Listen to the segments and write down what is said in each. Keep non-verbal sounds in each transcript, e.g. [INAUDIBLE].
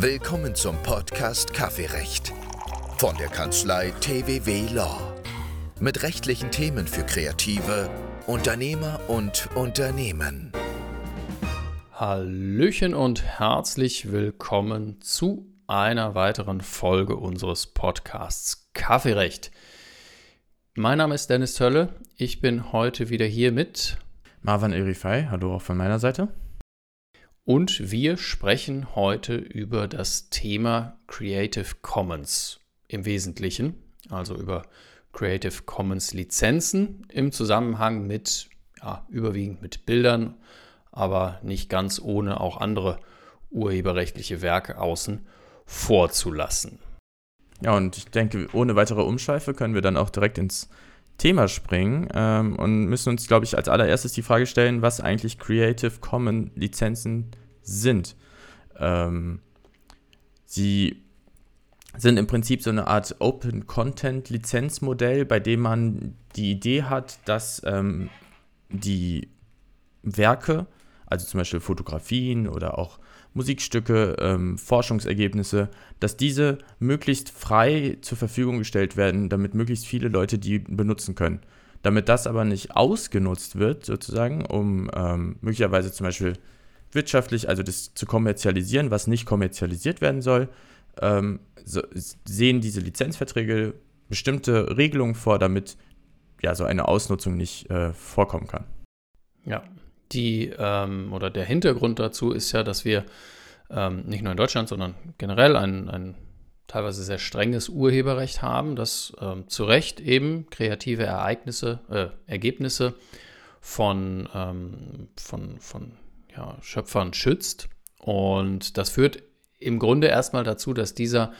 Willkommen zum Podcast Kaffeerecht von der Kanzlei TWW Law. Mit rechtlichen Themen für Kreative, Unternehmer und Unternehmen. Hallöchen und herzlich willkommen zu einer weiteren Folge unseres Podcasts Kaffeerecht. Mein Name ist Dennis Tölle. Ich bin heute wieder hier mit Marwan Erifai. Hallo auch von meiner Seite. Und wir sprechen heute über das Thema Creative Commons im Wesentlichen, also über Creative Commons Lizenzen im Zusammenhang mit, ja, überwiegend mit Bildern, aber nicht ganz ohne auch andere urheberrechtliche Werke außen vorzulassen. Ja, und ich denke, ohne weitere Umschweife können wir dann auch direkt ins Thema springen ähm, und müssen uns, glaube ich, als allererstes die Frage stellen, was eigentlich Creative Commons Lizenzen sind. Ähm, sie sind im Prinzip so eine Art Open Content Lizenzmodell, bei dem man die Idee hat, dass ähm, die Werke, also zum Beispiel Fotografien oder auch Musikstücke, ähm, Forschungsergebnisse, dass diese möglichst frei zur Verfügung gestellt werden, damit möglichst viele Leute die benutzen können. Damit das aber nicht ausgenutzt wird, sozusagen, um ähm, möglicherweise zum Beispiel wirtschaftlich, also das zu kommerzialisieren, was nicht kommerzialisiert werden soll, ähm, so, sehen diese Lizenzverträge bestimmte Regelungen vor, damit ja so eine Ausnutzung nicht äh, vorkommen kann. Ja, die ähm, oder der Hintergrund dazu ist ja, dass wir ähm, nicht nur in Deutschland, sondern generell ein, ein teilweise sehr strenges Urheberrecht haben, das ähm, zu Recht eben kreative Ereignisse, äh, Ergebnisse von, ähm, von, von ja, Schöpfern schützt. Und das führt im Grunde erstmal dazu, dass dieser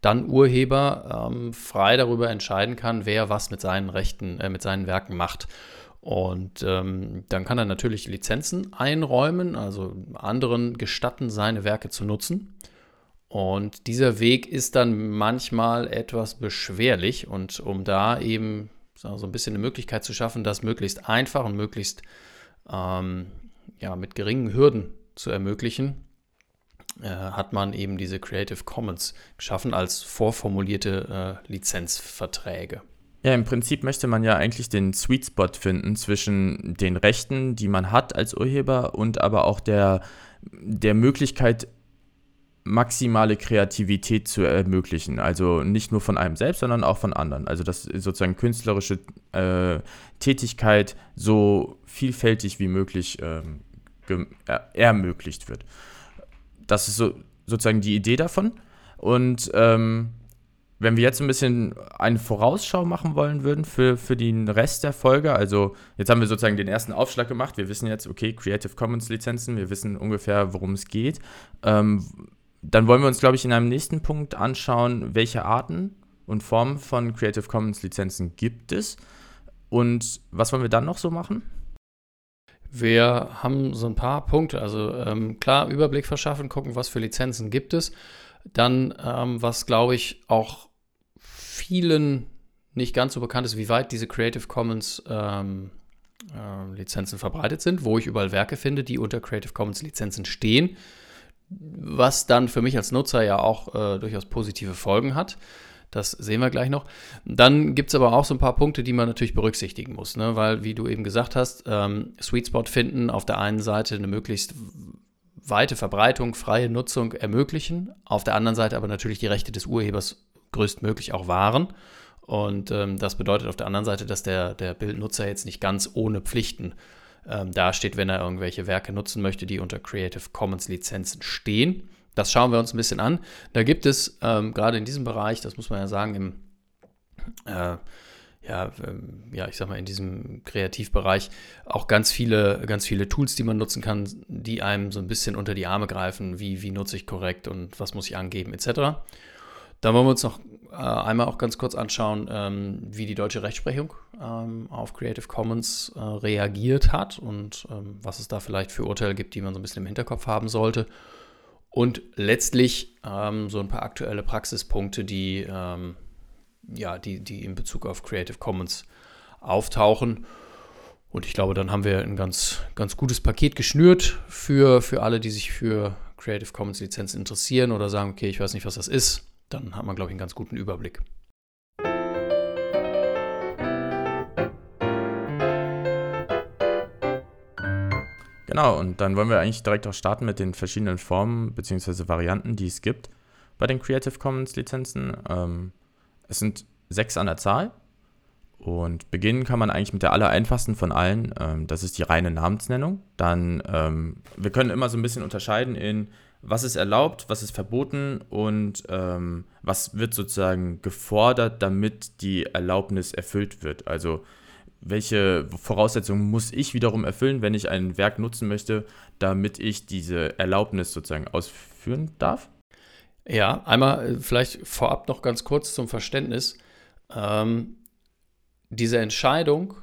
dann Urheber ähm, frei darüber entscheiden kann, wer was mit seinen Rechten, äh, mit seinen Werken macht. Und ähm, dann kann er natürlich Lizenzen einräumen, also anderen gestatten, seine Werke zu nutzen. Und dieser Weg ist dann manchmal etwas beschwerlich. Und um da eben so ein bisschen eine Möglichkeit zu schaffen, das möglichst einfach und möglichst ähm, ja, mit geringen Hürden zu ermöglichen, äh, hat man eben diese Creative Commons geschaffen als vorformulierte äh, Lizenzverträge. Ja, im Prinzip möchte man ja eigentlich den Sweet Spot finden zwischen den Rechten, die man hat als Urheber und aber auch der, der Möglichkeit, maximale Kreativität zu ermöglichen. Also nicht nur von einem selbst, sondern auch von anderen. Also dass sozusagen künstlerische äh, Tätigkeit so vielfältig wie möglich ähm, ermöglicht wird. Das ist so, sozusagen die Idee davon. Und ähm, wenn wir jetzt ein bisschen eine Vorausschau machen wollen würden für, für den Rest der Folge, also jetzt haben wir sozusagen den ersten Aufschlag gemacht, wir wissen jetzt, okay, Creative Commons Lizenzen, wir wissen ungefähr, worum es geht. Ähm, dann wollen wir uns, glaube ich, in einem nächsten Punkt anschauen, welche Arten und Formen von Creative Commons Lizenzen gibt es und was wollen wir dann noch so machen? Wir haben so ein paar Punkte. Also ähm, klar, Überblick verschaffen, gucken, was für Lizenzen gibt es. Dann, ähm, was glaube ich auch vielen nicht ganz so bekannt ist, wie weit diese Creative Commons ähm, äh, Lizenzen verbreitet sind, wo ich überall Werke finde, die unter Creative Commons Lizenzen stehen, was dann für mich als Nutzer ja auch äh, durchaus positive Folgen hat. Das sehen wir gleich noch. Dann gibt es aber auch so ein paar Punkte, die man natürlich berücksichtigen muss, ne? weil, wie du eben gesagt hast, ähm, Sweet Spot finden, auf der einen Seite eine möglichst weite Verbreitung, freie Nutzung ermöglichen, auf der anderen Seite aber natürlich die Rechte des Urhebers größtmöglich auch wahren. Und ähm, das bedeutet auf der anderen Seite, dass der, der Bildnutzer jetzt nicht ganz ohne Pflichten ähm, dasteht, wenn er irgendwelche Werke nutzen möchte, die unter Creative Commons Lizenzen stehen. Das schauen wir uns ein bisschen an. Da gibt es ähm, gerade in diesem Bereich, das muss man ja sagen, im äh, ja, ähm, ja, ich sag mal, in diesem Kreativbereich auch ganz viele, ganz viele Tools, die man nutzen kann, die einem so ein bisschen unter die Arme greifen, wie, wie nutze ich korrekt und was muss ich angeben, etc. Dann wollen wir uns noch äh, einmal auch ganz kurz anschauen, ähm, wie die deutsche Rechtsprechung ähm, auf Creative Commons äh, reagiert hat und ähm, was es da vielleicht für Urteile gibt, die man so ein bisschen im Hinterkopf haben sollte. Und letztlich ähm, so ein paar aktuelle Praxispunkte, die, ähm, ja, die, die in Bezug auf Creative Commons auftauchen. Und ich glaube, dann haben wir ein ganz, ganz gutes Paket geschnürt für, für alle, die sich für Creative Commons Lizenzen interessieren oder sagen, okay, ich weiß nicht, was das ist, dann hat man, glaube ich, einen ganz guten Überblick. Genau, und dann wollen wir eigentlich direkt auch starten mit den verschiedenen Formen bzw. Varianten, die es gibt bei den Creative Commons Lizenzen. Ähm, es sind sechs an der Zahl und beginnen kann man eigentlich mit der allereinfachsten von allen. Ähm, das ist die reine Namensnennung. Dann, ähm, wir können immer so ein bisschen unterscheiden in, was ist erlaubt, was ist verboten und ähm, was wird sozusagen gefordert, damit die Erlaubnis erfüllt wird. Also welche Voraussetzungen muss ich wiederum erfüllen, wenn ich ein Werk nutzen möchte, damit ich diese Erlaubnis sozusagen ausführen darf? Ja, einmal äh, vielleicht vorab noch ganz kurz zum Verständnis. Ähm, diese Entscheidung,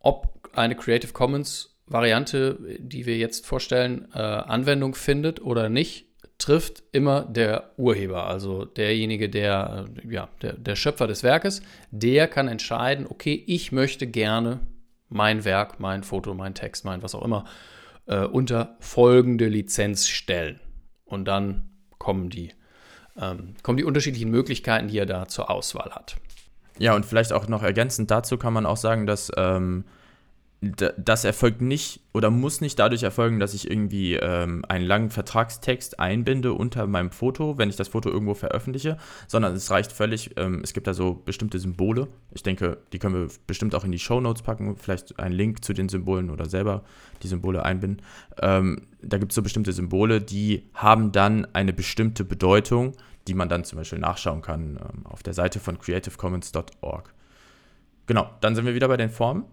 ob eine Creative Commons Variante, die wir jetzt vorstellen, äh, Anwendung findet oder nicht, trifft immer der Urheber, also derjenige, der, äh, ja, der, der Schöpfer des Werkes, der kann entscheiden, okay, ich möchte gerne mein Werk, mein Foto, mein Text, mein was auch immer, äh, unter folgende Lizenz stellen. Und dann kommen die, ähm, kommen die unterschiedlichen Möglichkeiten, die er da zur Auswahl hat. Ja, und vielleicht auch noch ergänzend dazu kann man auch sagen, dass ähm, das erfolgt nicht oder muss nicht dadurch erfolgen, dass ich irgendwie ähm, einen langen Vertragstext einbinde unter meinem Foto, wenn ich das Foto irgendwo veröffentliche, sondern es reicht völlig, ähm, es gibt da so bestimmte Symbole. Ich denke, die können wir bestimmt auch in die Show Notes packen, vielleicht einen Link zu den Symbolen oder selber die Symbole einbinden. Ähm, da gibt es so bestimmte Symbole, die haben dann eine bestimmte Bedeutung, die man dann zum Beispiel nachschauen kann ähm, auf der Seite von creativecommons.org. Genau, dann sind wir wieder bei den Formen.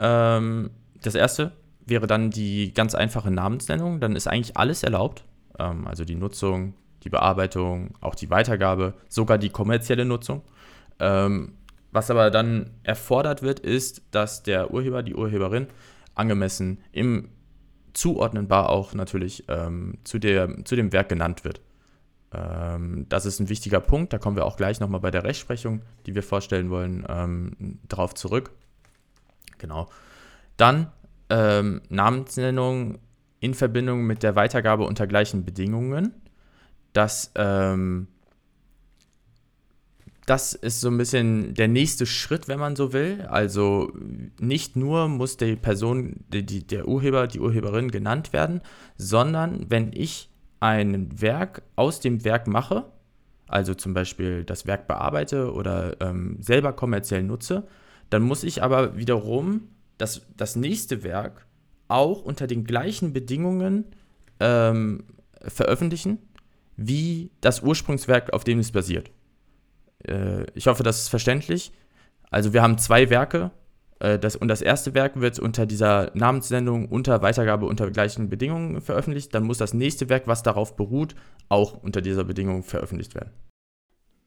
Ähm, das erste wäre dann die ganz einfache Namensnennung. Dann ist eigentlich alles erlaubt. Ähm, also die Nutzung, die Bearbeitung, auch die Weitergabe, sogar die kommerzielle Nutzung. Ähm, was aber dann erfordert wird, ist, dass der Urheber, die Urheberin angemessen im zuordnenbar auch natürlich ähm, zu, der, zu dem Werk genannt wird. Ähm, das ist ein wichtiger Punkt, da kommen wir auch gleich nochmal bei der Rechtsprechung, die wir vorstellen wollen, ähm, drauf zurück. Genau. Dann ähm, Namensnennung in Verbindung mit der Weitergabe unter gleichen Bedingungen. Das, ähm, das ist so ein bisschen der nächste Schritt, wenn man so will. Also nicht nur muss die Person, die, die, der Urheber, die Urheberin genannt werden, sondern wenn ich ein Werk aus dem Werk mache, also zum Beispiel das Werk bearbeite oder ähm, selber kommerziell nutze, dann muss ich aber wiederum das, das nächste Werk auch unter den gleichen Bedingungen ähm, veröffentlichen, wie das Ursprungswerk, auf dem es basiert. Äh, ich hoffe, das ist verständlich. Also wir haben zwei Werke äh, das, und das erste Werk wird unter dieser Namenssendung unter Weitergabe unter gleichen Bedingungen veröffentlicht. Dann muss das nächste Werk, was darauf beruht, auch unter dieser Bedingung veröffentlicht werden.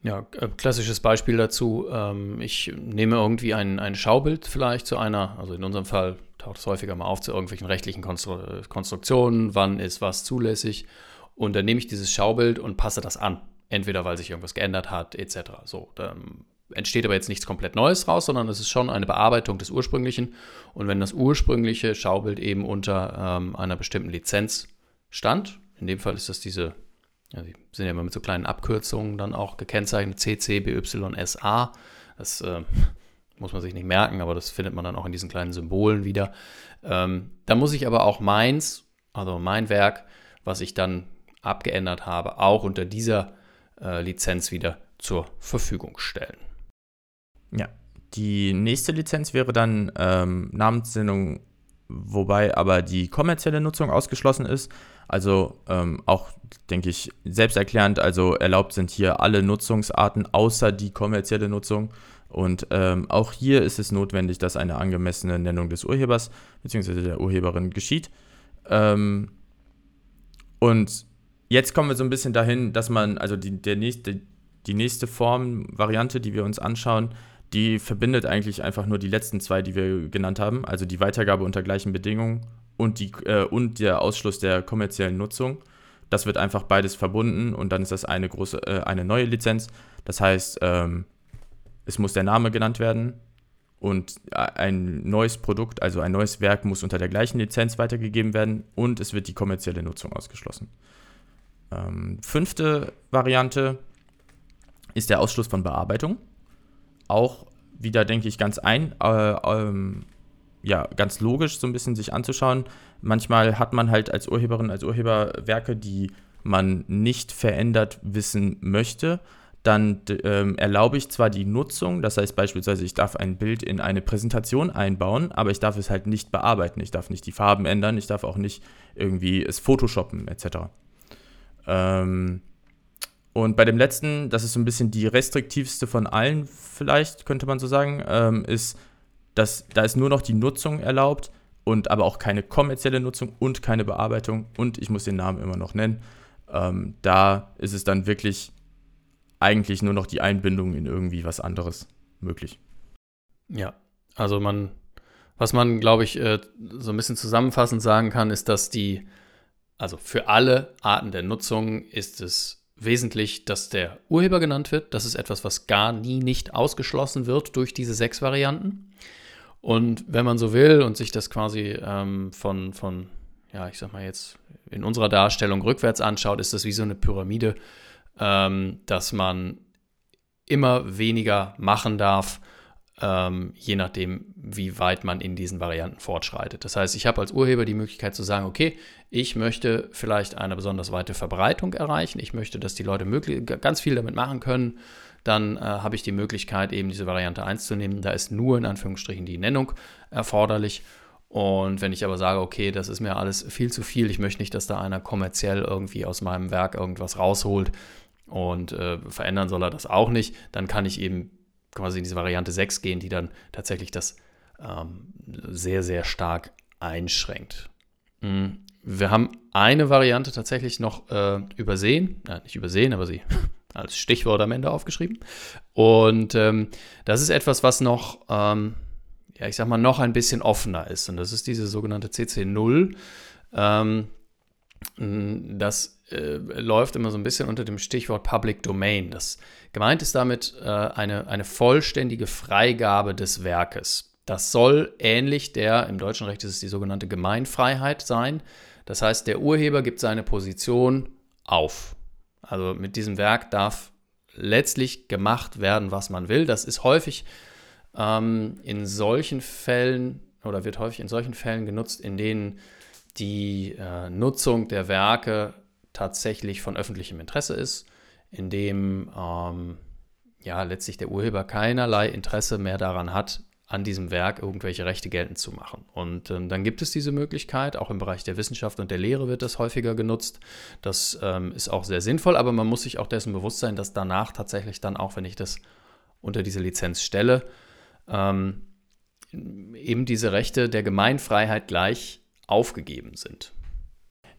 Ja, äh, klassisches Beispiel dazu. Ähm, ich nehme irgendwie ein, ein Schaubild vielleicht zu einer, also in unserem Fall taucht es häufiger mal auf zu irgendwelchen rechtlichen Konstru Konstruktionen, wann ist was zulässig. Und dann nehme ich dieses Schaubild und passe das an. Entweder weil sich irgendwas geändert hat, etc. So, dann entsteht aber jetzt nichts komplett Neues raus, sondern es ist schon eine Bearbeitung des ursprünglichen. Und wenn das ursprüngliche Schaubild eben unter ähm, einer bestimmten Lizenz stand, in dem Fall ist das diese ja, die sind ja immer mit so kleinen Abkürzungen dann auch gekennzeichnet, CC, BY, SA. Das äh, [LAUGHS] muss man sich nicht merken, aber das findet man dann auch in diesen kleinen Symbolen wieder. Ähm, da muss ich aber auch meins, also mein Werk, was ich dann abgeändert habe, auch unter dieser äh, Lizenz wieder zur Verfügung stellen. Ja, die nächste Lizenz wäre dann ähm, Namenssendung, wobei aber die kommerzielle Nutzung ausgeschlossen ist. Also ähm, auch, denke ich, selbsterklärend, also erlaubt sind hier alle Nutzungsarten außer die kommerzielle Nutzung. Und ähm, auch hier ist es notwendig, dass eine angemessene Nennung des Urhebers bzw. der Urheberin geschieht. Ähm, und jetzt kommen wir so ein bisschen dahin, dass man, also die, der nächste, die nächste Form, Variante, die wir uns anschauen, die verbindet eigentlich einfach nur die letzten zwei, die wir genannt haben, also die Weitergabe unter gleichen Bedingungen und, die, äh, und der Ausschluss der kommerziellen Nutzung. Das wird einfach beides verbunden und dann ist das eine große, äh, eine neue Lizenz. Das heißt, ähm, es muss der Name genannt werden und ein neues Produkt, also ein neues Werk muss unter der gleichen Lizenz weitergegeben werden und es wird die kommerzielle Nutzung ausgeschlossen. Ähm, fünfte Variante ist der Ausschluss von Bearbeitung. Auch wieder, denke ich, ganz ein, äh, ähm, ja, ganz logisch so ein bisschen sich anzuschauen. Manchmal hat man halt als Urheberin, als Urheber Werke, die man nicht verändert wissen möchte. Dann ähm, erlaube ich zwar die Nutzung, das heißt beispielsweise, ich darf ein Bild in eine Präsentation einbauen, aber ich darf es halt nicht bearbeiten. Ich darf nicht die Farben ändern, ich darf auch nicht irgendwie es photoshoppen etc. Ähm, und bei dem letzten, das ist so ein bisschen die restriktivste von allen, vielleicht könnte man so sagen, ähm, ist, dass da ist nur noch die Nutzung erlaubt und aber auch keine kommerzielle Nutzung und keine Bearbeitung und ich muss den Namen immer noch nennen. Ähm, da ist es dann wirklich eigentlich nur noch die Einbindung in irgendwie was anderes möglich. Ja, also man, was man, glaube ich, äh, so ein bisschen zusammenfassend sagen kann, ist, dass die, also für alle Arten der Nutzung ist es wesentlich, dass der Urheber genannt wird. Das ist etwas, was gar nie nicht ausgeschlossen wird durch diese sechs Varianten. Und wenn man so will und sich das quasi ähm, von, von, ja, ich sag mal jetzt in unserer Darstellung rückwärts anschaut, ist das wie so eine Pyramide, ähm, dass man immer weniger machen darf, ähm, je nachdem, wie weit man in diesen Varianten fortschreitet. Das heißt, ich habe als Urheber die Möglichkeit zu sagen, okay, ich möchte vielleicht eine besonders weite Verbreitung erreichen, ich möchte, dass die Leute möglich, ganz viel damit machen können, dann äh, habe ich die Möglichkeit, eben diese Variante 1 zu nehmen. Da ist nur in Anführungsstrichen die Nennung erforderlich. Und wenn ich aber sage, okay, das ist mir alles viel zu viel, ich möchte nicht, dass da einer kommerziell irgendwie aus meinem Werk irgendwas rausholt und äh, verändern soll er das auch nicht, dann kann ich eben quasi in diese Variante 6 gehen, die dann tatsächlich das ähm, sehr, sehr stark einschränkt. Mhm. Wir haben eine Variante tatsächlich noch äh, übersehen, ja, nicht übersehen, aber sie als Stichwort am Ende aufgeschrieben. Und ähm, das ist etwas, was noch, ähm, ja, ich sag mal, noch ein bisschen offener ist. Und das ist diese sogenannte CC0. Ähm, das äh, läuft immer so ein bisschen unter dem Stichwort Public Domain. Das gemeint ist damit äh, eine, eine vollständige Freigabe des Werkes. Das soll ähnlich der, im deutschen Recht ist es die sogenannte Gemeinfreiheit sein. Das heißt, der Urheber gibt seine Position auf. Also mit diesem Werk darf letztlich gemacht werden, was man will. Das ist häufig ähm, in solchen Fällen oder wird häufig in solchen Fällen genutzt, in denen die äh, Nutzung der Werke tatsächlich von öffentlichem Interesse ist, in dem ähm, ja letztlich der Urheber keinerlei Interesse mehr daran hat, an diesem Werk irgendwelche Rechte geltend zu machen. Und ähm, dann gibt es diese Möglichkeit, auch im Bereich der Wissenschaft und der Lehre wird das häufiger genutzt. Das ähm, ist auch sehr sinnvoll, aber man muss sich auch dessen bewusst sein, dass danach tatsächlich dann, auch wenn ich das unter diese Lizenz stelle, ähm, eben diese Rechte der Gemeinfreiheit gleich aufgegeben sind.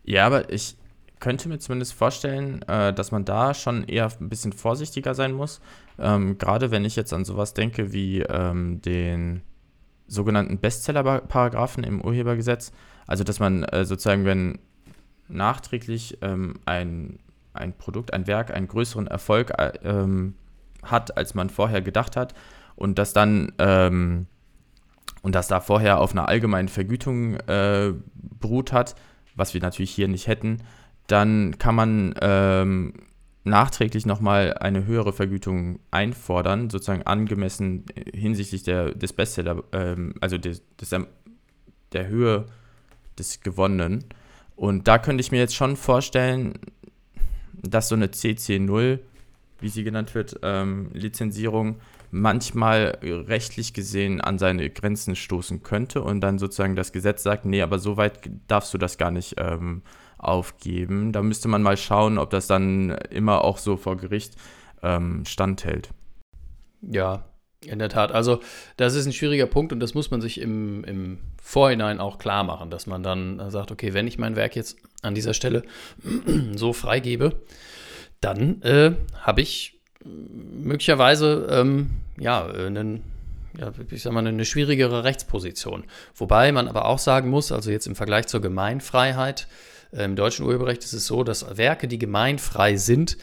Ja, aber ich könnte mir zumindest vorstellen, äh, dass man da schon eher ein bisschen vorsichtiger sein muss. Ähm, Gerade wenn ich jetzt an sowas denke wie ähm, den sogenannten Bestseller-Paragraphen im Urhebergesetz. Also, dass man äh, sozusagen, wenn nachträglich ähm, ein, ein Produkt, ein Werk einen größeren Erfolg äh, ähm, hat, als man vorher gedacht hat, und das dann ähm, und das da vorher auf einer allgemeinen Vergütung äh, beruht hat, was wir natürlich hier nicht hätten, dann kann man ähm, nachträglich nochmal eine höhere Vergütung einfordern, sozusagen angemessen hinsichtlich der, des Bestseller, ähm, also des, des, der Höhe des Gewonnenen. Und da könnte ich mir jetzt schon vorstellen, dass so eine CC0, wie sie genannt wird, ähm, Lizenzierung manchmal rechtlich gesehen an seine Grenzen stoßen könnte und dann sozusagen das Gesetz sagt, nee, aber so weit darfst du das gar nicht ähm, aufgeben. Da müsste man mal schauen, ob das dann immer auch so vor Gericht ähm, standhält. Ja, in der Tat. Also, das ist ein schwieriger Punkt und das muss man sich im, im Vorhinein auch klar machen, dass man dann sagt, okay, wenn ich mein Werk jetzt an dieser Stelle [CLEARS THROAT] so freigebe, dann äh, habe ich möglicherweise ähm, ja, einen, ja, ich sag mal, eine schwierigere Rechtsposition. Wobei man aber auch sagen muss, also jetzt im Vergleich zur Gemeinfreiheit, im deutschen Urheberrecht ist es so, dass Werke, die gemeinfrei sind,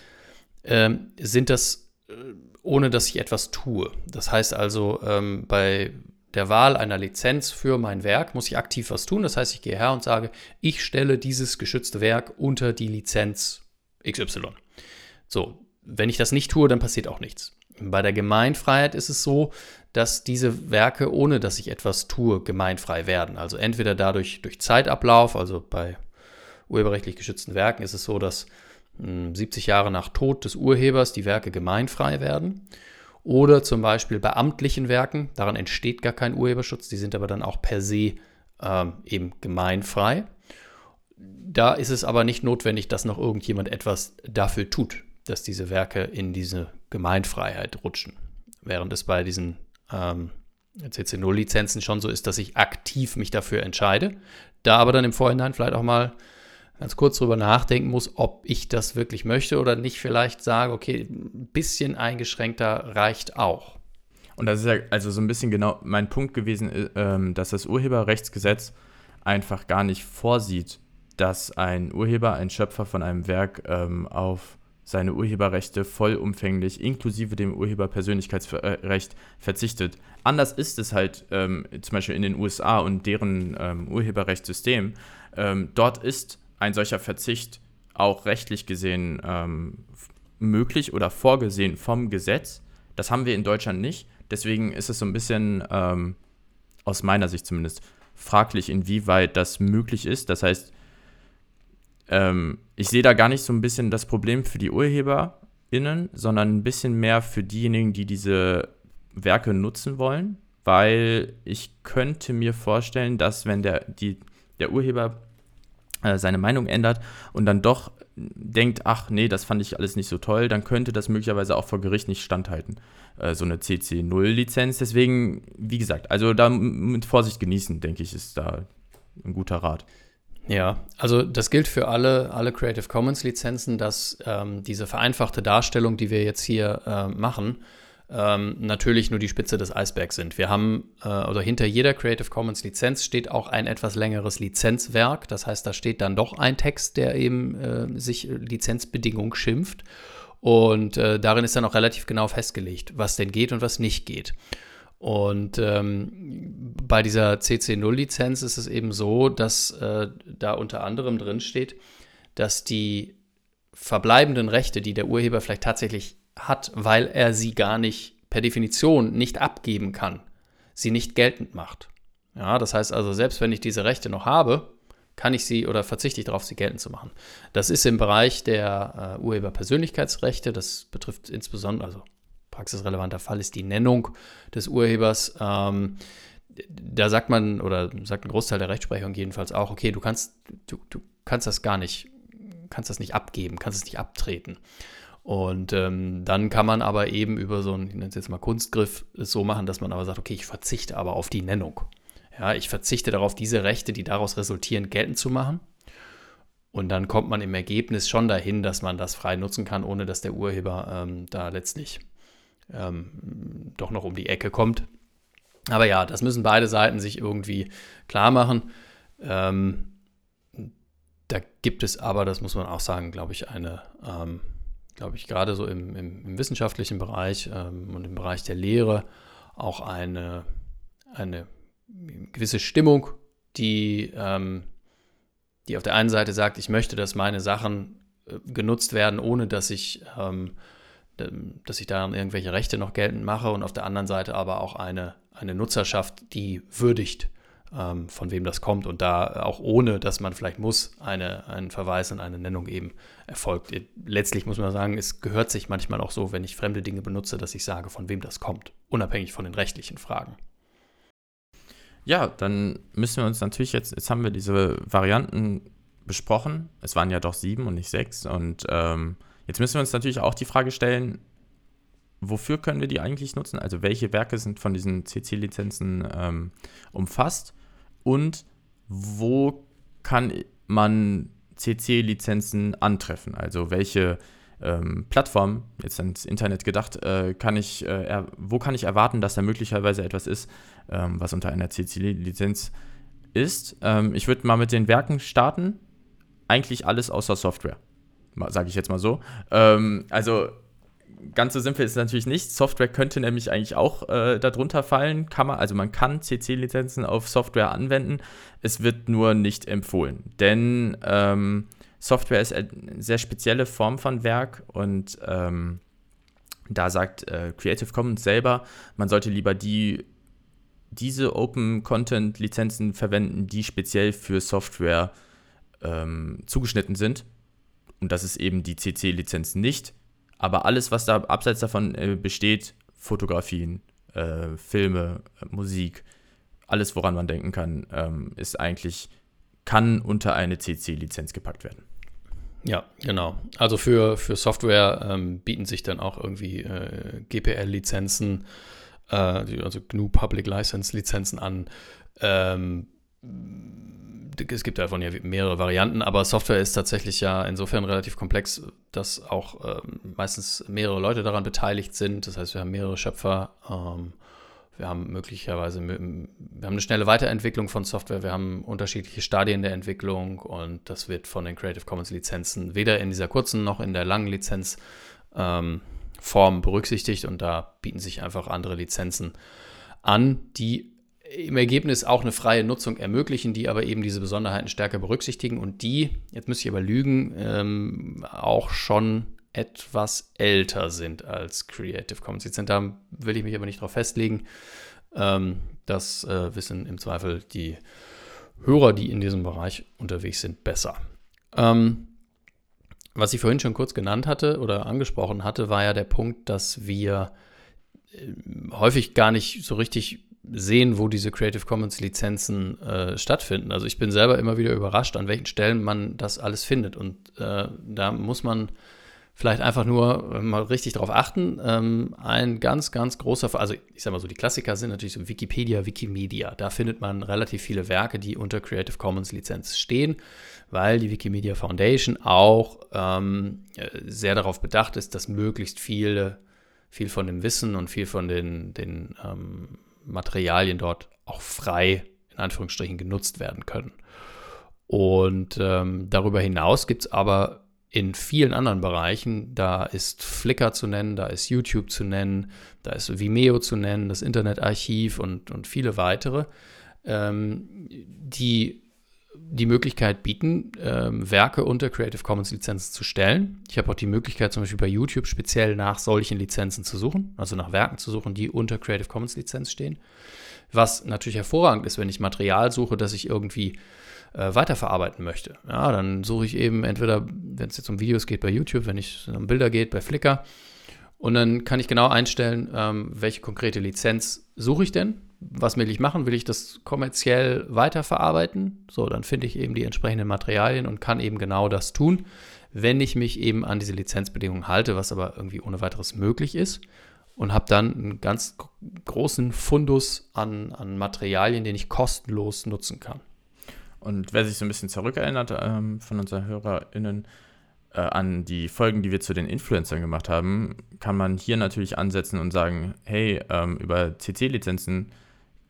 ähm, sind das, äh, ohne dass ich etwas tue. Das heißt also, ähm, bei der Wahl einer Lizenz für mein Werk muss ich aktiv was tun. Das heißt, ich gehe her und sage, ich stelle dieses geschützte Werk unter die Lizenz XY. So, wenn ich das nicht tue, dann passiert auch nichts. Bei der Gemeinfreiheit ist es so, dass diese Werke, ohne dass ich etwas tue, gemeinfrei werden. Also entweder dadurch durch Zeitablauf, also bei urheberrechtlich geschützten Werken ist es so, dass 70 hm, Jahre nach Tod des Urhebers die Werke gemeinfrei werden. Oder zum Beispiel bei amtlichen Werken, daran entsteht gar kein Urheberschutz, die sind aber dann auch per se ähm, eben gemeinfrei. Da ist es aber nicht notwendig, dass noch irgendjemand etwas dafür tut, dass diese Werke in diese Gemeinfreiheit rutschen. Während es bei diesen ähm, CC0-Lizenzen schon so ist, dass ich aktiv mich dafür entscheide, da aber dann im Vorhinein vielleicht auch mal ganz kurz drüber nachdenken muss, ob ich das wirklich möchte oder nicht vielleicht sage, okay, ein bisschen eingeschränkter reicht auch. Und das ist ja also so ein bisschen genau mein Punkt gewesen, äh, ähm, dass das Urheberrechtsgesetz einfach gar nicht vorsieht, dass ein Urheber, ein Schöpfer von einem Werk ähm, auf seine Urheberrechte vollumfänglich inklusive dem Urheberpersönlichkeitsrecht verzichtet. Anders ist es halt ähm, zum Beispiel in den USA und deren Urheberrechtssystem. Dort ist ein solcher Verzicht auch rechtlich gesehen ähm, möglich oder vorgesehen vom Gesetz. Das haben wir in Deutschland nicht. Deswegen ist es so ein bisschen, ähm, aus meiner Sicht zumindest, fraglich, inwieweit das möglich ist. Das heißt, ähm, ich sehe da gar nicht so ein bisschen das Problem für die UrheberInnen, sondern ein bisschen mehr für diejenigen, die diese Werke nutzen wollen, weil ich könnte mir vorstellen, dass wenn der, die, der Urheber äh, seine Meinung ändert und dann doch denkt, ach nee, das fand ich alles nicht so toll, dann könnte das möglicherweise auch vor Gericht nicht standhalten, äh, so eine CC0-Lizenz. Deswegen, wie gesagt, also da mit Vorsicht genießen, denke ich, ist da ein guter Rat. Ja, also das gilt für alle, alle Creative Commons Lizenzen, dass ähm, diese vereinfachte Darstellung, die wir jetzt hier äh, machen, ähm, natürlich nur die Spitze des Eisbergs sind. Wir haben, äh, oder hinter jeder Creative Commons Lizenz steht auch ein etwas längeres Lizenzwerk. Das heißt, da steht dann doch ein Text, der eben äh, sich Lizenzbedingung schimpft. Und äh, darin ist dann auch relativ genau festgelegt, was denn geht und was nicht geht. Und ähm, bei dieser CC0-Lizenz ist es eben so, dass äh, da unter anderem drin steht, dass die verbleibenden Rechte, die der Urheber vielleicht tatsächlich hat, weil er sie gar nicht per Definition nicht abgeben kann, sie nicht geltend macht. Ja, das heißt also, selbst wenn ich diese Rechte noch habe, kann ich sie oder verzichte ich darauf, sie geltend zu machen. Das ist im Bereich der äh, Urheberpersönlichkeitsrechte, das betrifft insbesondere, also praxisrelevanter Fall ist die Nennung des Urhebers. Ähm, da sagt man, oder sagt ein Großteil der Rechtsprechung jedenfalls auch, okay, du kannst, du, du kannst das gar nicht, kannst das nicht abgeben, kannst es nicht abtreten. Und ähm, dann kann man aber eben über so einen, ich nenne es jetzt mal Kunstgriff, es so machen, dass man aber sagt, okay, ich verzichte aber auf die Nennung. Ja, ich verzichte darauf, diese Rechte, die daraus resultieren, geltend zu machen. Und dann kommt man im Ergebnis schon dahin, dass man das frei nutzen kann, ohne dass der Urheber ähm, da letztlich ähm, doch noch um die Ecke kommt. Aber ja, das müssen beide Seiten sich irgendwie klar machen. Ähm, da gibt es aber, das muss man auch sagen, glaube ich, eine ähm, glaube ich, gerade so im, im, im wissenschaftlichen Bereich ähm, und im Bereich der Lehre auch eine, eine gewisse Stimmung, die, ähm, die auf der einen Seite sagt, ich möchte, dass meine Sachen äh, genutzt werden, ohne dass ich, ähm, dass ich daran irgendwelche Rechte noch geltend mache und auf der anderen Seite aber auch eine, eine Nutzerschaft, die würdigt ähm, von wem das kommt und da auch ohne, dass man vielleicht muss, eine, ein Verweis und eine Nennung eben erfolgt. Letztlich muss man sagen, es gehört sich manchmal auch so, wenn ich fremde Dinge benutze, dass ich sage, von wem das kommt, unabhängig von den rechtlichen Fragen. Ja, dann müssen wir uns natürlich jetzt, jetzt haben wir diese Varianten besprochen. Es waren ja doch sieben und nicht sechs. Und ähm, jetzt müssen wir uns natürlich auch die Frage stellen, wofür können wir die eigentlich nutzen? Also welche Werke sind von diesen CC-Lizenzen ähm, umfasst? Und wo kann man CC-Lizenzen antreffen? Also welche ähm, Plattform, jetzt ans Internet gedacht, äh, kann ich, äh, wo kann ich erwarten, dass da möglicherweise etwas ist, ähm, was unter einer CC-Lizenz ist? Ähm, ich würde mal mit den Werken starten. Eigentlich alles außer Software, sage ich jetzt mal so. Ähm, also ganz so simpel ist es natürlich nicht. Software könnte nämlich eigentlich auch äh, darunter fallen. Kann man, also man kann CC-Lizenzen auf Software anwenden. Es wird nur nicht empfohlen. Denn ähm, Software ist eine sehr spezielle Form von Werk und ähm, da sagt äh, Creative Commons selber, man sollte lieber die, diese Open Content Lizenzen verwenden, die speziell für Software ähm, zugeschnitten sind. Und das ist eben die CC-Lizenz nicht. Aber alles, was da abseits davon äh, besteht, Fotografien, äh, Filme, Musik, alles, woran man denken kann, ähm, ist eigentlich, kann unter eine CC-Lizenz gepackt werden. Ja, genau. Also für, für Software ähm, bieten sich dann auch irgendwie äh, GPL-Lizenzen, äh, also GNU Public License-Lizenzen an. Ähm, es gibt davon ja mehrere Varianten, aber Software ist tatsächlich ja insofern relativ komplex, dass auch ähm, meistens mehrere Leute daran beteiligt sind. Das heißt, wir haben mehrere Schöpfer. Ähm, wir haben möglicherweise wir haben eine schnelle Weiterentwicklung von Software, wir haben unterschiedliche Stadien der Entwicklung und das wird von den Creative Commons Lizenzen weder in dieser kurzen noch in der langen Lizenzform ähm, berücksichtigt und da bieten sich einfach andere Lizenzen an, die im Ergebnis auch eine freie Nutzung ermöglichen, die aber eben diese Besonderheiten stärker berücksichtigen und die, jetzt müsste ich aber lügen, ähm, auch schon etwas älter sind als Creative Commons Lizenz. Da will ich mich aber nicht drauf festlegen. Ähm, das äh, wissen im Zweifel die Hörer, die in diesem Bereich unterwegs sind, besser. Ähm, was ich vorhin schon kurz genannt hatte oder angesprochen hatte, war ja der Punkt, dass wir äh, häufig gar nicht so richtig sehen, wo diese Creative Commons Lizenzen äh, stattfinden. Also ich bin selber immer wieder überrascht, an welchen Stellen man das alles findet. Und äh, da muss man vielleicht einfach nur äh, mal richtig darauf achten. Ähm, ein ganz, ganz großer, also ich sage mal so, die Klassiker sind natürlich so Wikipedia, Wikimedia. Da findet man relativ viele Werke, die unter Creative Commons Lizenz stehen, weil die Wikimedia Foundation auch ähm, äh, sehr darauf bedacht ist, dass möglichst viele, viel von dem Wissen und viel von den, den ähm, Materialien dort auch frei in Anführungsstrichen genutzt werden können. Und ähm, darüber hinaus gibt es aber in vielen anderen Bereichen, da ist Flickr zu nennen, da ist YouTube zu nennen, da ist Vimeo zu nennen, das Internetarchiv und, und viele weitere, ähm, die die Möglichkeit bieten, ähm, Werke unter Creative Commons Lizenzen zu stellen. Ich habe auch die Möglichkeit, zum Beispiel bei YouTube speziell nach solchen Lizenzen zu suchen, also nach Werken zu suchen, die unter Creative Commons Lizenz stehen. Was natürlich hervorragend ist, wenn ich Material suche, das ich irgendwie äh, weiterverarbeiten möchte. Ja, dann suche ich eben entweder, wenn es jetzt um Videos geht, bei YouTube, wenn es um Bilder geht, bei Flickr. Und dann kann ich genau einstellen, ähm, welche konkrete Lizenz suche ich denn was will ich machen? Will ich das kommerziell weiterverarbeiten? So, dann finde ich eben die entsprechenden Materialien und kann eben genau das tun, wenn ich mich eben an diese Lizenzbedingungen halte, was aber irgendwie ohne weiteres möglich ist. Und habe dann einen ganz großen Fundus an, an Materialien, den ich kostenlos nutzen kann. Und wer sich so ein bisschen zurückerinnert ähm, von unseren HörerInnen äh, an die Folgen, die wir zu den Influencern gemacht haben, kann man hier natürlich ansetzen und sagen, hey, ähm, über CC-Lizenzen